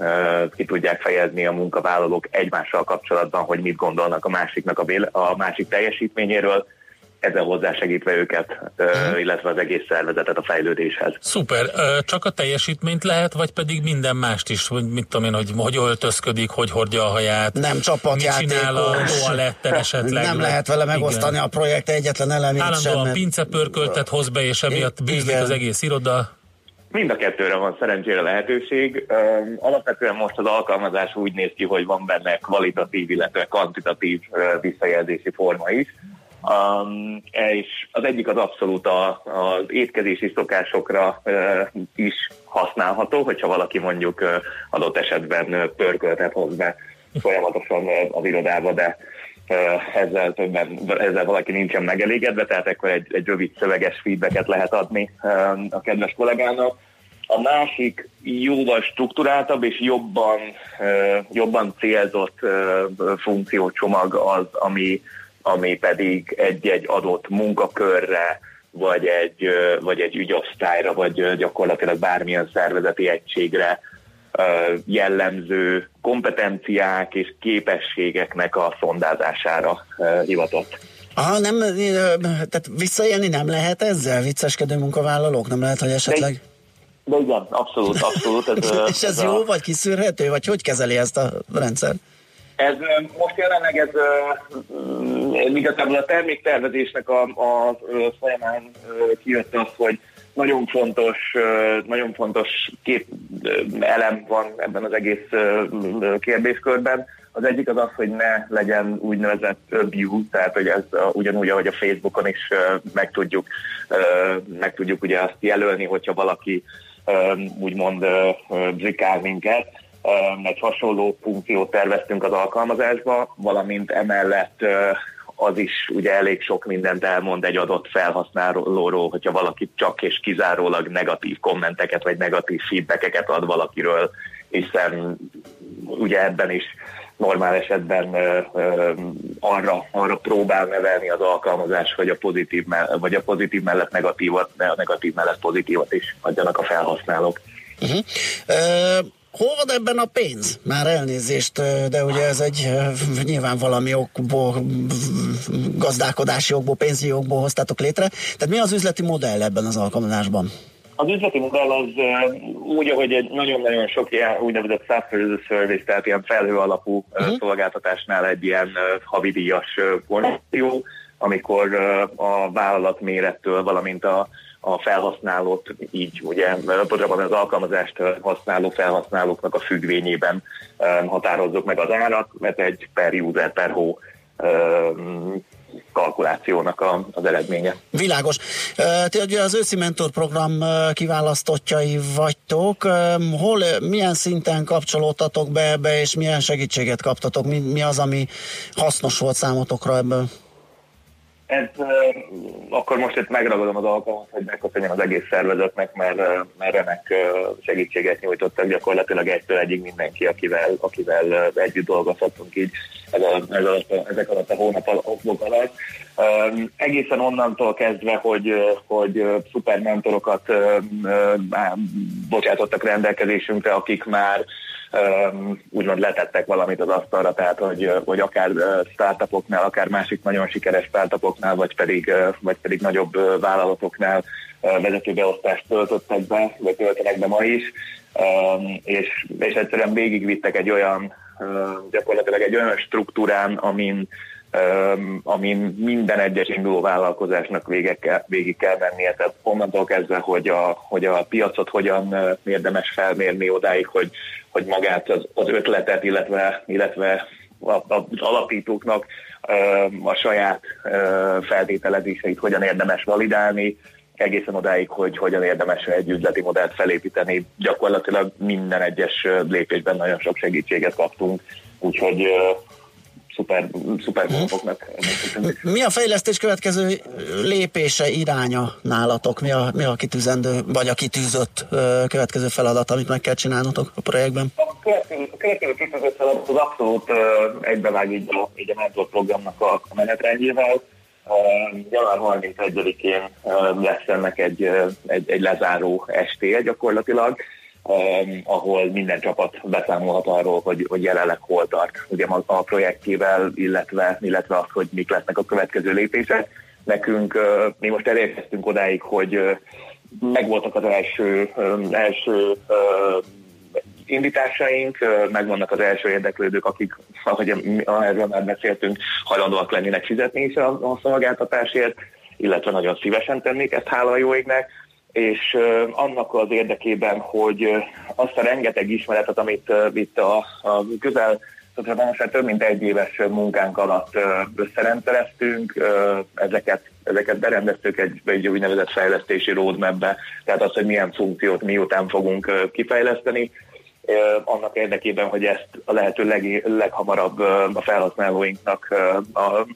ki tudják fejezni a munkavállalók egymással kapcsolatban, hogy mit gondolnak a másiknak a, véle- a másik teljesítményéről, ezzel hozzásegítve őket, uh, illetve az egész szervezetet a fejlődéshez. Szuper. Csak a teljesítményt lehet, vagy pedig minden mást is, hogy mit tudom én, hogy hogy öltözködik, hogy hordja a haját, Nem csapatjátékos. mit csinál a toaletten esetleg. Nem lehet vele megosztani Igen. a projekt egyetlen elemét Állandóan sem. pincepörköltet hoz be, és emiatt bűzlik az egész iroda. Mind a kettőre van szerencsére lehetőség. Alapvetően most az alkalmazás úgy néz ki, hogy van benne kvalitatív, illetve kvantitatív visszajelzési forma is. Um, és az egyik az abszolút a, az étkezési szokásokra uh, is használható, hogyha valaki mondjuk uh, adott esetben uh, pörköltet hoz be folyamatosan az irodába, de ezzel, többen, ezzel valaki nincsen megelégedve, tehát akkor egy, egy rövid szöveges feedbacket lehet adni a kedves kollégának. A másik jóval struktúráltabb és jobban, jobban célzott funkciócsomag az, ami ami pedig egy-egy adott munkakörre, vagy egy, vagy egy ügyosztályra, vagy gyakorlatilag bármilyen szervezeti egységre jellemző kompetenciák és képességeknek a szondázására hivatott. Aha, nem, tehát visszaélni nem lehet ezzel, vicceskedő munkavállalók? Nem lehet, hogy esetleg... De igen, abszolút, abszolút. Ez, És ez a- jó, vagy kiszűrhető, vagy hogy kezeli ezt a rendszer? Ez most jelenleg ez igazából a terméktervezésnek a, a folyamán kijött az, hogy nagyon fontos, nagyon fontos két elem van ebben az egész kérdéskörben. Az egyik az az, hogy ne legyen úgynevezett abuse, tehát hogy ez a, ugyanúgy, ahogy a Facebookon is meg tudjuk, meg tudjuk ugye azt jelölni, hogyha valaki úgymond zsikál minket, egy hasonló funkciót terveztünk az alkalmazásba, valamint emellett az is ugye elég sok mindent elmond egy adott felhasználóról, hogyha valaki csak és kizárólag negatív kommenteket vagy negatív feedbackeket ad valakiről, hiszen ugye ebben is normál esetben ö, ö, arra, arra próbál nevelni az alkalmazás, hogy a pozitív, mell- vagy a pozitív mellett negatívat, a negatív mellett pozitívat is adjanak a felhasználók. Uh-huh. Uh, hol van ebben a pénz? Már elnézést, de ugye ez egy nyilván valami okból, gazdálkodási okból, pénzügyi okból hoztátok létre. Tehát mi az üzleti modell ebben az alkalmazásban? Az üzleti modell az úgy, ahogy egy nagyon-nagyon sok ilyen úgynevezett software as a service, tehát ilyen felhő alapú uh-huh. szolgáltatásnál egy ilyen havidíjas koncepció, amikor a vállalat mérettől, valamint a, a felhasználót így ugye, pontosabban az alkalmazást használó felhasználóknak a függvényében határozzuk meg az árat, mert egy per user, per hó kalkulációnak a, az eredménye. Világos. Ti ugye az őszi mentor program ö, kiválasztottjai vagytok. Hol, milyen szinten kapcsolódtatok be ebbe, és milyen segítséget kaptatok? Mi, mi az, ami hasznos volt számotokra ebből? Ez, akkor most itt megragadom az alkalmat, hogy megköszönjem az egész szervezetnek, mert, mert remek segítséget nyújtottak gyakorlatilag egytől egyig mindenki, akivel, akivel együtt dolgozhatunk így ez alatt, ez alatt, ezek alatt a hónapok alatt. Egészen onnantól kezdve, hogy, hogy szuper mentorokat bocsátottak rendelkezésünkre, akik már úgymond letettek valamit az asztalra, tehát hogy, hogy akár startupoknál, akár másik nagyon sikeres startupoknál, vagy pedig, vagy pedig nagyobb vállalatoknál vezetőbeosztást töltöttek be, vagy töltenek be ma is, és, és egyszerűen végigvittek egy olyan, gyakorlatilag egy olyan struktúrán, amin amin minden egyes induló vállalkozásnak vége kell, végig kell mennie. Tehát onnantól kezdve, hogy a, hogy a piacot hogyan érdemes felmérni odáig, hogy, hogy magát az, az ötletet, illetve, illetve az alapítóknak a saját feltételezéseit hogyan érdemes validálni, egészen odáig, hogy hogyan érdemes egy üzleti modellt felépíteni. Gyakorlatilag minden egyes lépésben nagyon sok segítséget kaptunk, úgyhogy szuper, szuper dolgoknak. Mi a fejlesztés következő lépése, iránya nálatok? Mi a, mi a kitűzendő, vagy a kitűzött következő feladat, amit meg kell csinálnotok a projektben? kreatív, a kreatív kitűzött feladat az abszolút egybevág így a, így a mentor programnak a, a menetrendjével. Uh, január 31-én uh, lesz ennek egy, uh, egy, egy lezáró estéje gyakorlatilag, um, ahol minden csapat beszámolhat arról, hogy, hogy jelenleg hol tart ugye a, a projektjével, illetve, illetve az, hogy mik lesznek a következő lépések. Nekünk, uh, mi most elérkeztünk odáig, hogy uh, megvoltak az első, um, első uh, indításaink, megvannak az első érdeklődők, akik, ahogy erről már beszéltünk, hajlandóak lennének fizetni is a, a szolgáltatásért, illetve nagyon szívesen tennék ezt hála jó égnek, és annak az érdekében, hogy azt a rengeteg ismeretet, amit itt a, a közel most több mint egy éves munkánk alatt összerendszereztünk, ezeket, ezeket berendeztük egy, egy úgynevezett fejlesztési roadmapbe, tehát az, hogy milyen funkciót miután fogunk kifejleszteni, annak érdekében, hogy ezt a lehető leg, leghamarabb a felhasználóinknak a,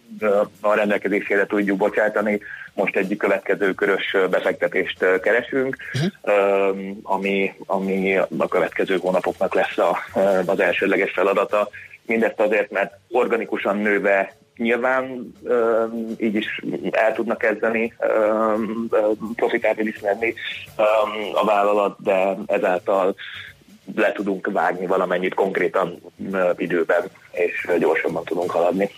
a rendelkezésére tudjuk bocsátani. Most egy következő körös befektetést keresünk, uh-huh. ami, ami a következő hónapoknak lesz a, az elsődleges feladata. Mindezt azért, mert organikusan nőve nyilván így is el tudnak kezdeni profitábilis lenni a vállalat, de ezáltal le tudunk vágni valamennyit konkrétan időben, és gyorsabban tudunk haladni.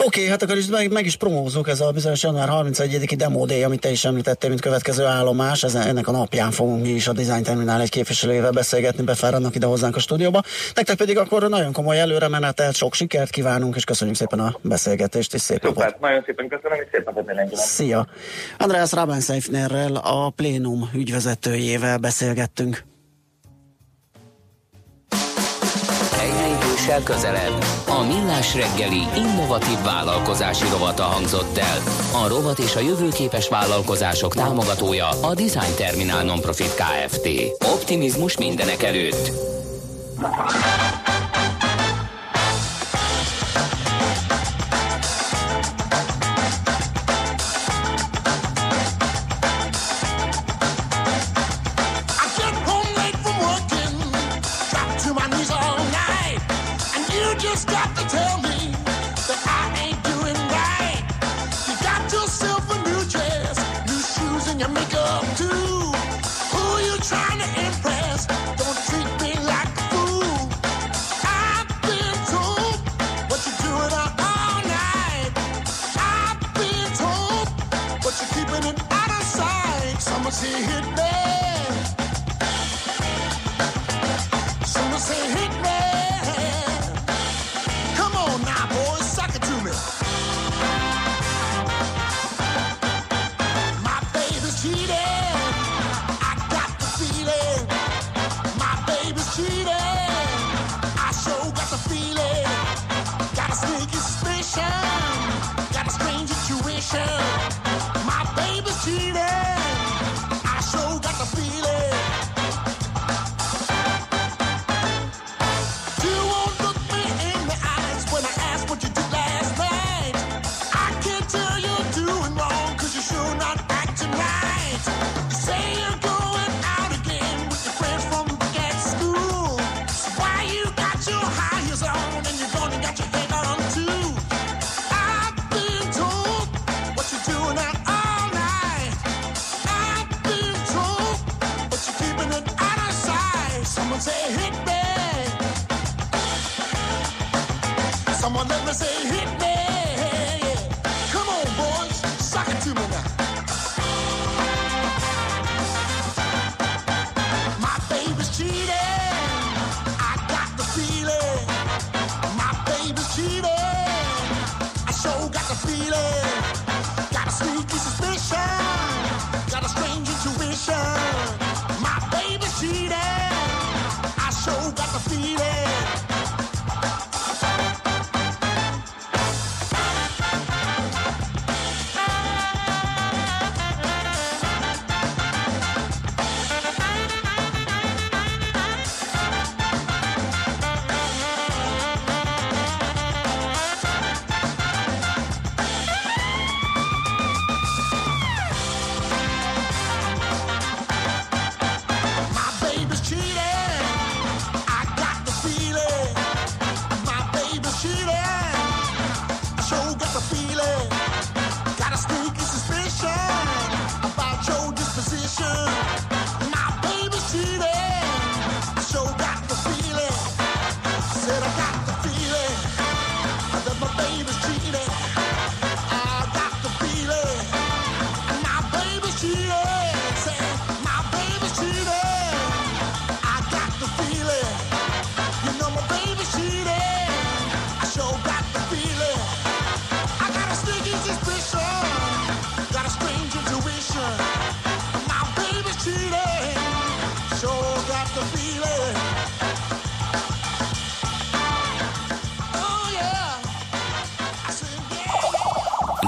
Oké, okay, hát akkor is meg, meg is promózunk ez a bizonyos január 31-i demo day, amit te is említettél, mint következő állomás. Ezen, ennek a napján fogunk mi is a Design Terminál egy képviselőjével beszélgetni, befáradnak ide hozzánk a stúdióba. Nektek pedig akkor nagyon komoly előre menetelt, sok sikert kívánunk, és köszönjük szépen a beszélgetést, és szép Szuper, napot. nagyon szépen köszönöm, és szép napot mindenkinek. Szia! András Rabenseifnerrel, a Plénum ügyvezetőjével beszélgettünk. Lépéssel közelebb. A Millás reggeli innovatív vállalkozási rovata hangzott el. A rovat és a jövőképes vállalkozások támogatója a Design Terminal Nonprofit Kft. Optimizmus mindenek előtt.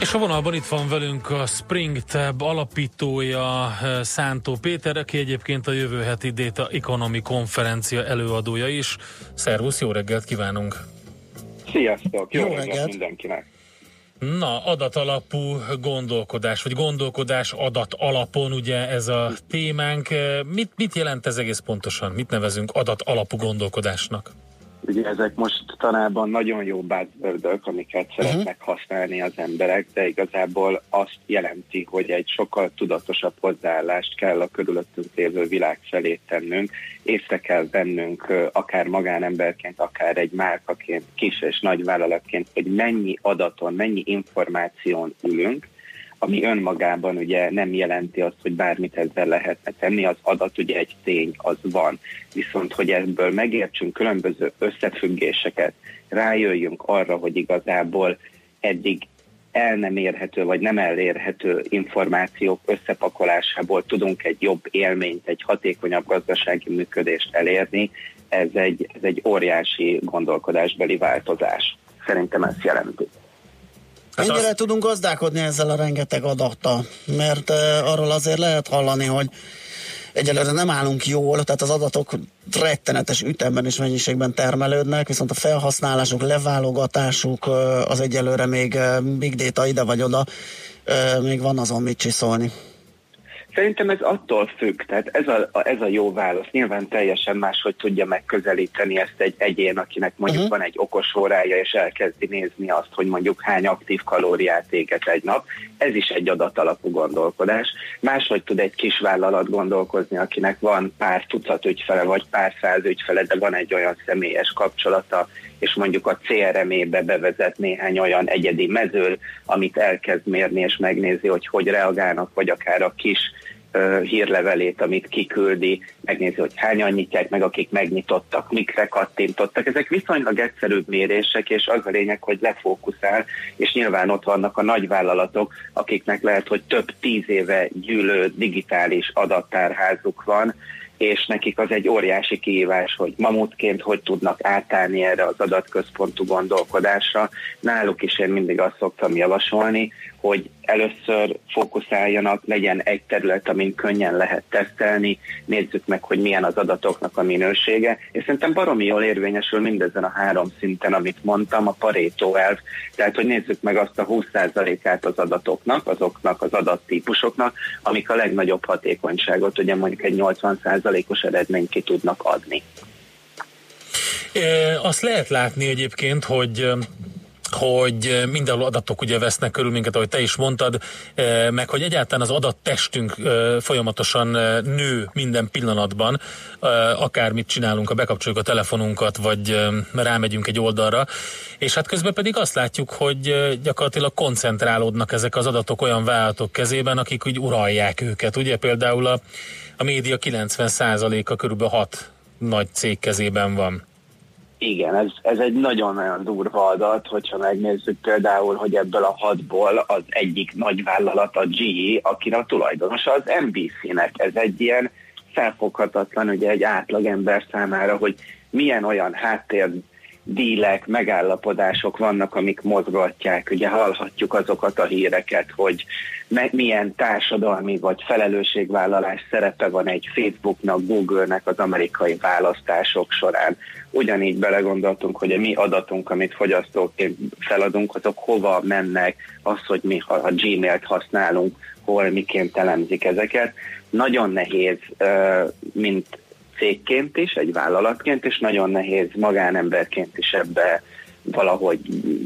És a vonalban itt van velünk a SpringTab alapítója eh, Szántó Péter, aki egyébként a jövő heti Data Economy konferencia előadója is. Szervusz, jó reggelt kívánunk! Sziasztok! Jó, Jó reggelt reggelt. mindenkinek! Na, adatalapú gondolkodás, vagy gondolkodás adat alapon, ugye ez a témánk. Eh, Mit, mit jelent ez egész pontosan? Mit nevezünk adat alapú gondolkodásnak? Ugye ezek most tanában nagyon jó buzzwordök, amiket szeretnek használni az emberek, de igazából azt jelenti, hogy egy sokkal tudatosabb hozzáállást kell a körülöttünk lévő világ felé tennünk. Észre kell vennünk akár magánemberként, akár egy márkaként, kis és nagy vállalatként, hogy mennyi adaton, mennyi információn ülünk, ami önmagában ugye nem jelenti azt, hogy bármit ezzel lehetne tenni, az adat ugye egy tény, az van. Viszont, hogy ebből megértsünk különböző összefüggéseket, rájöjjünk arra, hogy igazából eddig el nem érhető, vagy nem elérhető információk összepakolásából tudunk egy jobb élményt, egy hatékonyabb gazdasági működést elérni, ez egy, ez egy óriási gondolkodásbeli változás. Szerintem ezt jelenti. Hát Mennyire azt- tudunk gazdálkodni ezzel a rengeteg adattal? Mert uh, arról azért lehet hallani, hogy egyelőre nem állunk jól, tehát az adatok rettenetes ütemben és mennyiségben termelődnek, viszont a felhasználásuk, leválogatásuk az egyelőre még big data ide vagy oda, még van azon mit csiszolni. Szerintem ez attól függ, tehát ez a, ez a jó válasz. Nyilván teljesen máshogy tudja megközelíteni ezt egy egyén, akinek mondjuk uh-huh. van egy okos órája, és elkezdi nézni azt, hogy mondjuk hány aktív kalóriát éget egy nap. Ez is egy adatalapú gondolkodás. Máshogy tud egy kis vállalat gondolkozni, akinek van pár tucat ügyfele, vagy pár száz ügyfele, de van egy olyan személyes kapcsolata, és mondjuk a CRM-ébe bevezet néhány olyan egyedi mezől, amit elkezd mérni, és megnézi, hogy hogy reagálnak, vagy akár a kis hírlevelét, amit kiküldi, megnézi, hogy hányan nyitják meg, akik megnyitottak, mikre kattintottak. Ezek viszonylag egyszerűbb mérések, és az a lényeg, hogy lefókuszál, és nyilván ott vannak a nagyvállalatok, akiknek lehet, hogy több tíz éve gyűlő digitális adattárházuk van, és nekik az egy óriási kihívás, hogy mamutként hogy tudnak átállni erre az adatközpontú gondolkodásra. Náluk is én mindig azt szoktam javasolni, hogy először fókuszáljanak, legyen egy terület, amin könnyen lehet tesztelni, nézzük meg, hogy milyen az adatoknak a minősége, és szerintem baromi jól érvényesül mindezen a három szinten, amit mondtam, a Pareto elv, tehát hogy nézzük meg azt a 20%-át az adatoknak, azoknak az adattípusoknak, amik a legnagyobb hatékonyságot, ugye mondjuk egy 80%-os eredményt ki tudnak adni. Azt lehet látni egyébként, hogy hogy mindenhol adatok ugye vesznek körül minket, ahogy te is mondtad, e, meg hogy egyáltalán az adattestünk e, folyamatosan nő minden pillanatban, akármit csinálunk, ha bekapcsoljuk a telefonunkat, vagy rámegyünk egy oldalra, és hát közben pedig azt látjuk, hogy gyakorlatilag koncentrálódnak ezek az adatok olyan vállalatok kezében, akik úgy uralják őket. Ugye például a, a média 90%-a körülbelül 6 nagy cég kezében van. Igen, ez, ez egy nagyon-nagyon durva adat, hogyha megnézzük például, hogy ebből a hatból az egyik nagyvállalat, a GE, akinek a tulajdonosa az NBC-nek. Ez egy ilyen felfoghatatlan, ugye egy átlagember számára, hogy milyen olyan háttér dílek, megállapodások vannak, amik mozgatják. Ugye hallhatjuk azokat a híreket, hogy milyen társadalmi vagy felelősségvállalás szerepe van egy Facebooknak, Google-nek az amerikai választások során. Ugyanígy belegondoltunk, hogy a mi adatunk, amit fogyasztóként feladunk, azok hova mennek, az, hogy mi ha a Gmail-t használunk, hol miként elemzik ezeket. Nagyon nehéz, mint cégként is, egy vállalatként is, nagyon nehéz magánemberként is ebbe valahogy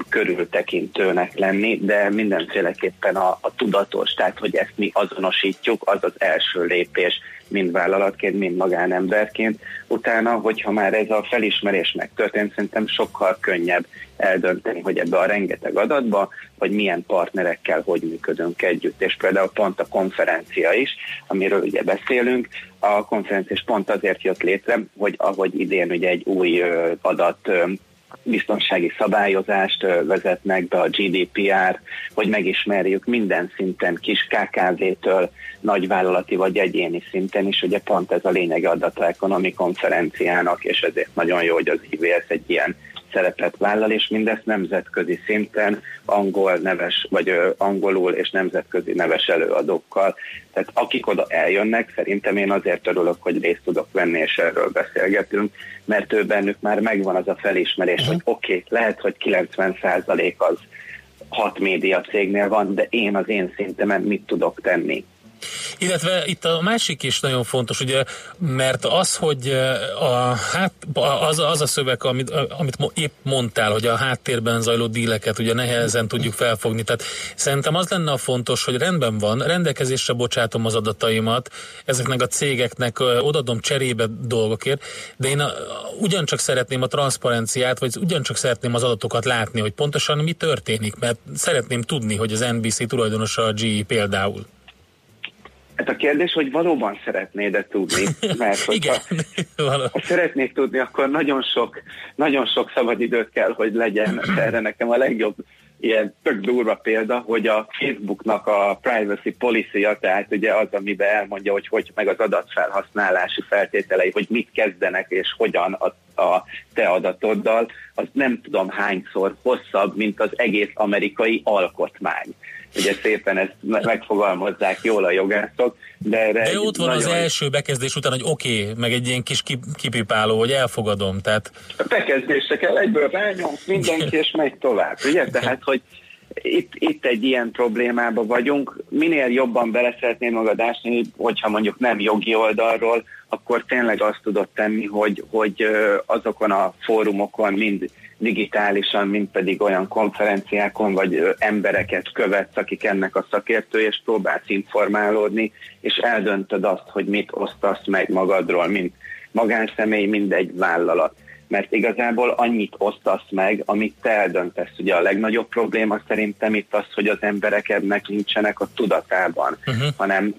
körültekintőnek lenni, de mindenféleképpen a, a tudatos, tehát hogy ezt mi azonosítjuk, az az első lépés. Mind vállalatként, mind magánemberként. Utána, hogyha már ez a felismerés megtörtént, szerintem sokkal könnyebb eldönteni, hogy ebbe a rengeteg adatba, vagy milyen partnerekkel hogy működünk együtt. És például pont a konferencia is, amiről ugye beszélünk, a konferencia is pont azért jött létre, hogy ahogy idén ugye egy új adat biztonsági szabályozást vezetnek be a GDPR, hogy megismerjük minden szinten, kis KKV-től, nagyvállalati vagy egyéni szinten is, ugye pont ez a lényege a Data Economy konferenciának, és ezért nagyon jó, hogy az IVS egy ilyen szerepet vállal, és mindezt nemzetközi szinten, angol neves, vagy angolul és nemzetközi neves előadókkal. Tehát akik oda eljönnek, szerintem én azért örülök, hogy részt tudok venni, és erről beszélgetünk, mert ő bennük már megvan az a felismerés, uh-huh. hogy oké, okay, lehet, hogy 90% az hat média cégnél van, de én az én szintemen mit tudok tenni. Illetve itt a másik is nagyon fontos, ugye, mert az, hogy a, hát, az, az a szöveg, amit, amit épp mondtál, hogy a háttérben zajló díleket ugye nehezen tudjuk felfogni, tehát szerintem az lenne a fontos, hogy rendben van, rendelkezésre bocsátom az adataimat, ezeknek a cégeknek odadom cserébe dolgokért, de én a, ugyancsak szeretném a transzparenciát, vagy ugyancsak szeretném az adatokat látni, hogy pontosan mi történik, mert szeretném tudni, hogy az NBC tulajdonosa a GE például. Hát a kérdés, hogy valóban szeretnéd-e tudni, mert hogyha ha szeretnéd tudni, akkor nagyon sok, nagyon sok szabadidőt kell, hogy legyen. Erre nekem a legjobb ilyen tök durva példa, hogy a Facebooknak a privacy policy tehát ugye az, amiben elmondja, hogy hogy meg az adatfelhasználási feltételei, hogy mit kezdenek és hogyan a, a te adatoddal, az nem tudom hányszor hosszabb, mint az egész amerikai alkotmány ugye szépen ezt megfogalmazzák jól a jogászok. De, erre de ott van nagyon... az első bekezdés után, hogy oké, okay, meg egy ilyen kis kipipáló, hogy elfogadom. Tehát... A bekezdésre kell egyből rányomsz mindenki, és megy tovább. Ugye? Tehát, hogy itt, itt egy ilyen problémába vagyunk. Minél jobban bele szeretném magad ásni, hogyha mondjuk nem jogi oldalról, akkor tényleg azt tudod tenni, hogy, hogy azokon a fórumokon mind digitálisan, mint pedig olyan konferenciákon, vagy embereket követsz, akik ennek a szakértői, és próbálsz informálódni, és eldöntöd azt, hogy mit osztasz meg magadról, mint magánszemély, mint egy vállalat. Mert igazából annyit osztasz meg, amit te eldöntesz. Ugye a legnagyobb probléma szerintem itt az, hogy az emberek ennek nincsenek a tudatában, uh-huh. hanem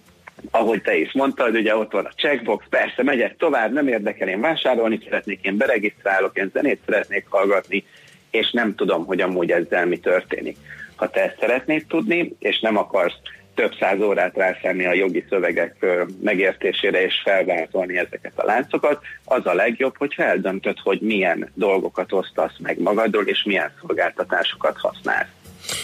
ahogy te is mondtad, ugye ott van a checkbox, persze megyek tovább, nem érdekel, én vásárolni szeretnék, én beregisztrálok, én zenét szeretnék hallgatni, és nem tudom, hogy amúgy ezzel mi történik. Ha te ezt szeretnéd tudni, és nem akarsz több száz órát rászenni a jogi szövegek megértésére és felvázolni ezeket a láncokat, az a legjobb, hogy eldöntöd, hogy milyen dolgokat osztasz meg magadról, és milyen szolgáltatásokat használsz.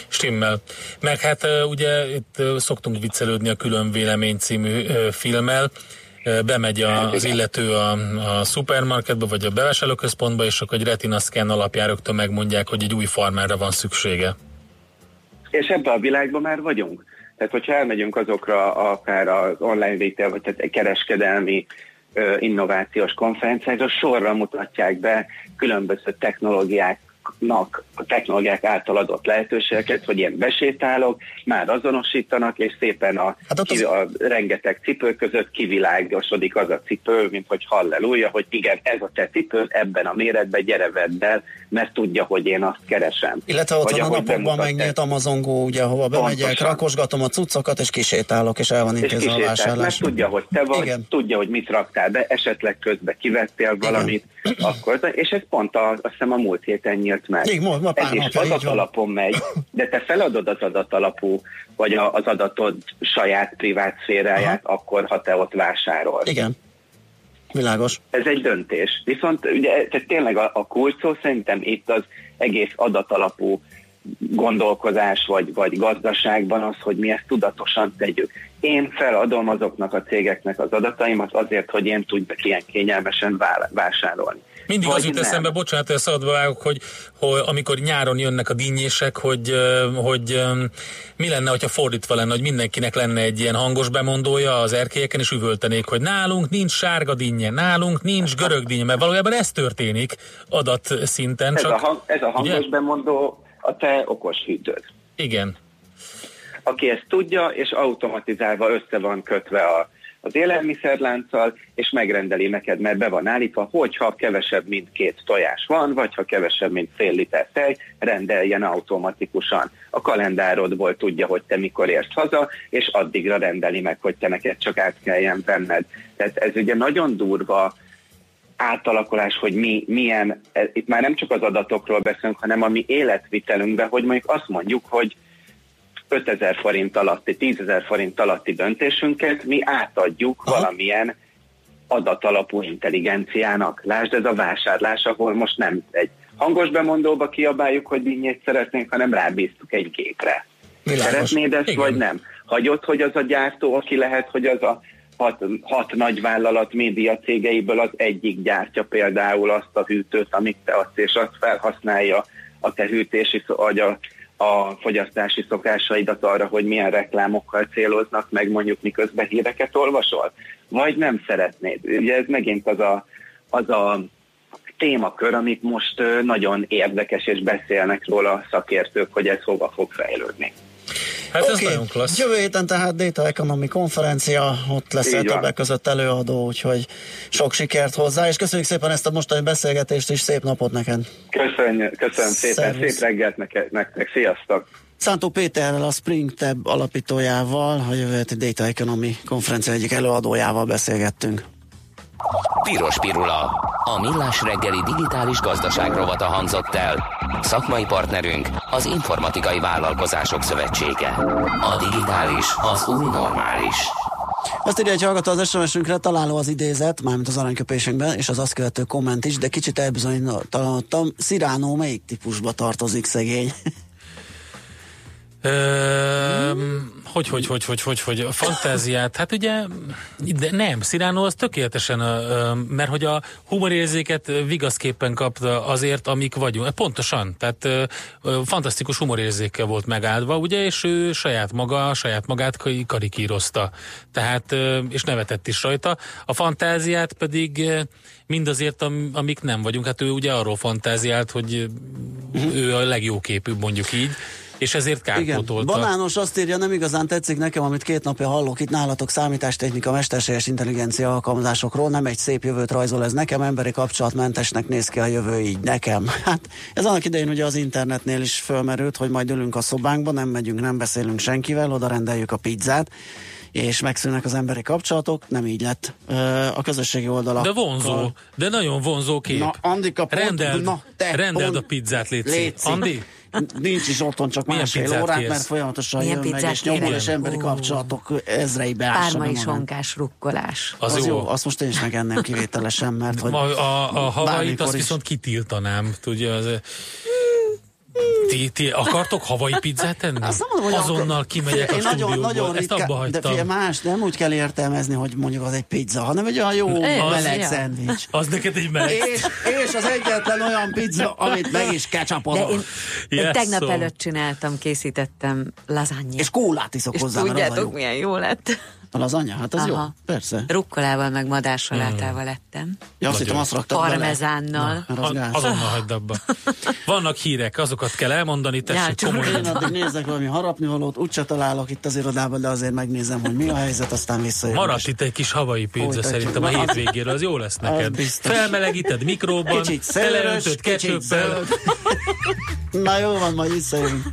Stimmel. Meg hát ugye itt szoktunk viccelődni a Külön Vélemény című filmmel, bemegy az illető a, a szupermarketbe, vagy a bevásárlóközpontba, és akkor egy retina scan alapján rögtön megmondják, hogy egy új farmára van szüksége. És ebben a világban már vagyunk. Tehát, hogyha elmegyünk azokra akár az online retail, vagy tehát kereskedelmi innovációs konferenciákra, sorra mutatják be különböző technológiák nak a technológiák által adott lehetőségeket, hogy ilyen besétálok, már azonosítanak, és szépen a, hát az... a rengeteg cipő között kivilágosodik az a cipő, mint hogy halleluja, hogy igen, ez a te cipő ebben a méretben, gyere vedd el, mert tudja, hogy én azt keresem. Illetve ott van a napokban megnyílt Amazon Go, ugye, ahova bemegyek, Pontosan. rakosgatom a cuccokat, és kisétálok, és el van intézve a vásárlás. Mert tudja, hogy te vagy, igen. tudja, hogy mit raktál be, esetleg közben kivettél valamit, igen. akkor, és ez pont a, azt hiszem a múlt héten nyílt nyílt meg. Még ma, ma Ez is adatalapon megy, de te feladod az adatalapú, vagy az adatod saját privát szféráját, Aha. akkor, ha te ott vásárol. Igen. Világos. Ez egy döntés. Viszont ugye, tehát tényleg a, a kulcsó szerintem itt az egész adatalapú gondolkozás vagy, vagy gazdaságban az, hogy mi ezt tudatosan tegyük. Én feladom azoknak a cégeknek az adataimat azért, hogy én tudjak ilyen kényelmesen vásárolni. Mindig az jut eszembe, bocsánat, ezt adva vágok, hogy, hogy amikor nyáron jönnek a dinnyések, hogy, hogy mi lenne, hogyha fordítva lenne, hogy mindenkinek lenne egy ilyen hangos bemondója az erkélyeken, és üvöltenék, hogy nálunk nincs sárga dinnye, nálunk nincs görög dinnye, mert valójában ez történik adat szinten. Ez, csak, a, hang, ez a hangos ugye? bemondó a te okos hűtőd. Igen. Aki ezt tudja, és automatizálva össze van kötve a az élelmiszerlánccal, és megrendeli neked, mert be van állítva, hogyha kevesebb, mint két tojás van, vagy ha kevesebb, mint fél liter tej, rendeljen automatikusan. A kalendárodból tudja, hogy te mikor érsz haza, és addigra rendeli meg, hogy te neked csak át kelljen venned. Tehát ez ugye nagyon durva átalakulás, hogy mi milyen, itt már nem csak az adatokról beszélünk, hanem a mi életvitelünkben, hogy mondjuk azt mondjuk, hogy 5000 forint alatti, 10 ezer forint alatti döntésünket mi átadjuk Aha. valamilyen adatalapú intelligenciának. Lásd, ez a vásárlás, ahol most nem egy hangos bemondóba kiabáljuk, hogy dinnyét szeretnénk, hanem rábíztuk egy gépre. Világos. Szeretnéd ezt, Igen. vagy nem? Hagyod, hogy az a gyártó, aki lehet, hogy az a hat, hat nagy vállalat média cégeiből az egyik gyártja például azt a hűtőt, amit te adsz, és azt felhasználja a te hűtési, vagy a a fogyasztási szokásaidat arra, hogy milyen reklámokkal céloznak meg, mondjuk miközben híreket olvasol? Vagy nem szeretnéd? Ugye ez megint az a, az a témakör, amit most nagyon érdekes, és beszélnek róla a szakértők, hogy ez hova fog fejlődni. Hát okay. ez nagyon klassz. Jövő héten tehát Data Economy konferencia, ott lesz egy többek között előadó, úgyhogy sok sikert hozzá, és köszönjük szépen ezt a mostani beszélgetést, és szép napot neked. Köszönjük, köszönöm szépen, Szervusz. szép reggelt neked, nektek, sziasztok! Szántó Péterrel, a SpringTab alapítójával, a jövő Data Economy konferencia egyik előadójával beszélgettünk. Piros Pirula. A millás reggeli digitális gazdaság rovata hangzott el. Szakmai partnerünk az Informatikai Vállalkozások Szövetsége. A digitális az új normális. Azt írja egy hallgató az SMS-ünkre, találó az idézet, mármint az aranyköpésünkben, és az azt követő komment is, de kicsit elbizonyítottam. Sziránó melyik típusba tartozik szegény? Hogy, hogy, hogy, hogy, hogy, hogy a fantáziát, hát ugye, de nem, Sziránó az tökéletesen, mert hogy a humorérzéket vigaszképpen kapta azért, amik vagyunk. Pontosan, tehát fantasztikus humorérzékkel volt megáldva, ugye, és ő saját maga, saját magát karikírozta. Tehát, és nevetett is rajta. A fantáziát pedig mindazért, amik nem vagyunk. Hát ő ugye arról fantáziált, hogy ő a legjóképűbb, mondjuk így és ezért kárpótolta. Igen. Banános azt írja, nem igazán tetszik nekem, amit két napja hallok itt nálatok számítástechnika, mesterséges intelligencia alkalmazásokról, nem egy szép jövőt rajzol ez nekem, emberi kapcsolatmentesnek néz ki a jövő így nekem. Hát ez annak idején ugye az internetnél is fölmerült, hogy majd ülünk a szobánkba, nem megyünk, nem beszélünk senkivel, oda rendeljük a pizzát, és megszűnnek az emberi kapcsolatok, nem így lett a közösségi oldalak. De vonzó, de nagyon vonzó kép. Na, Andika, pont, rendeld, na, te, rendeld pont, a pizzát, légy, légy Andi? Nincs is otthon csak Milyen másfél órát, kérsz? mert folyamatosan Milyen jön meg, és nyomul, és emberi kapcsolatok ezrei beássa. Pármai sonkás rukkolás. Az, az jó. jó. Azt most én is megenném kivételesen, mert hogy a, a, a havait azt viszont kitiltanám, tudja, az ti, ti akartok havai pizzát tenni? Azt nem mondom, hogy Azonnal akar... kimegyek a nagyon, nagyon Ezt abba hagytam. De fie, más, nem úgy kell értelmezni, hogy mondjuk az egy pizza, hanem egy olyan jó az, meleg ja. szendvics. Az neked egy meleg. És, és az egyetlen olyan pizza, amit meg is ketchupolok. Én, yes, én tegnap so. előtt csináltam, készítettem lazányt. És kólát iszok és hozzá, tudjátok, milyen jó lett. A lazanya? Hát az Aha. jó, persze. Rukkolával, meg madársalátával hmm. lettem. Ja, azt hittem azt raktad Parmezánnal. Na, az a, azonnal hagyd abba. Vannak hírek, azokat kell elmondani, tessék ja, komolyan. Én addig nézek valami harapnivalót, úgyse találok itt az irodában, de azért megnézem, hogy mi a helyzet, aztán visszajövök. Maradt itt egy kis havai pizza szerintem a hétvégére, az jó lesz neked. Felmelegíted mikróban, kicsit szelerentöd ketchup Na jó van, majd visszajövünk.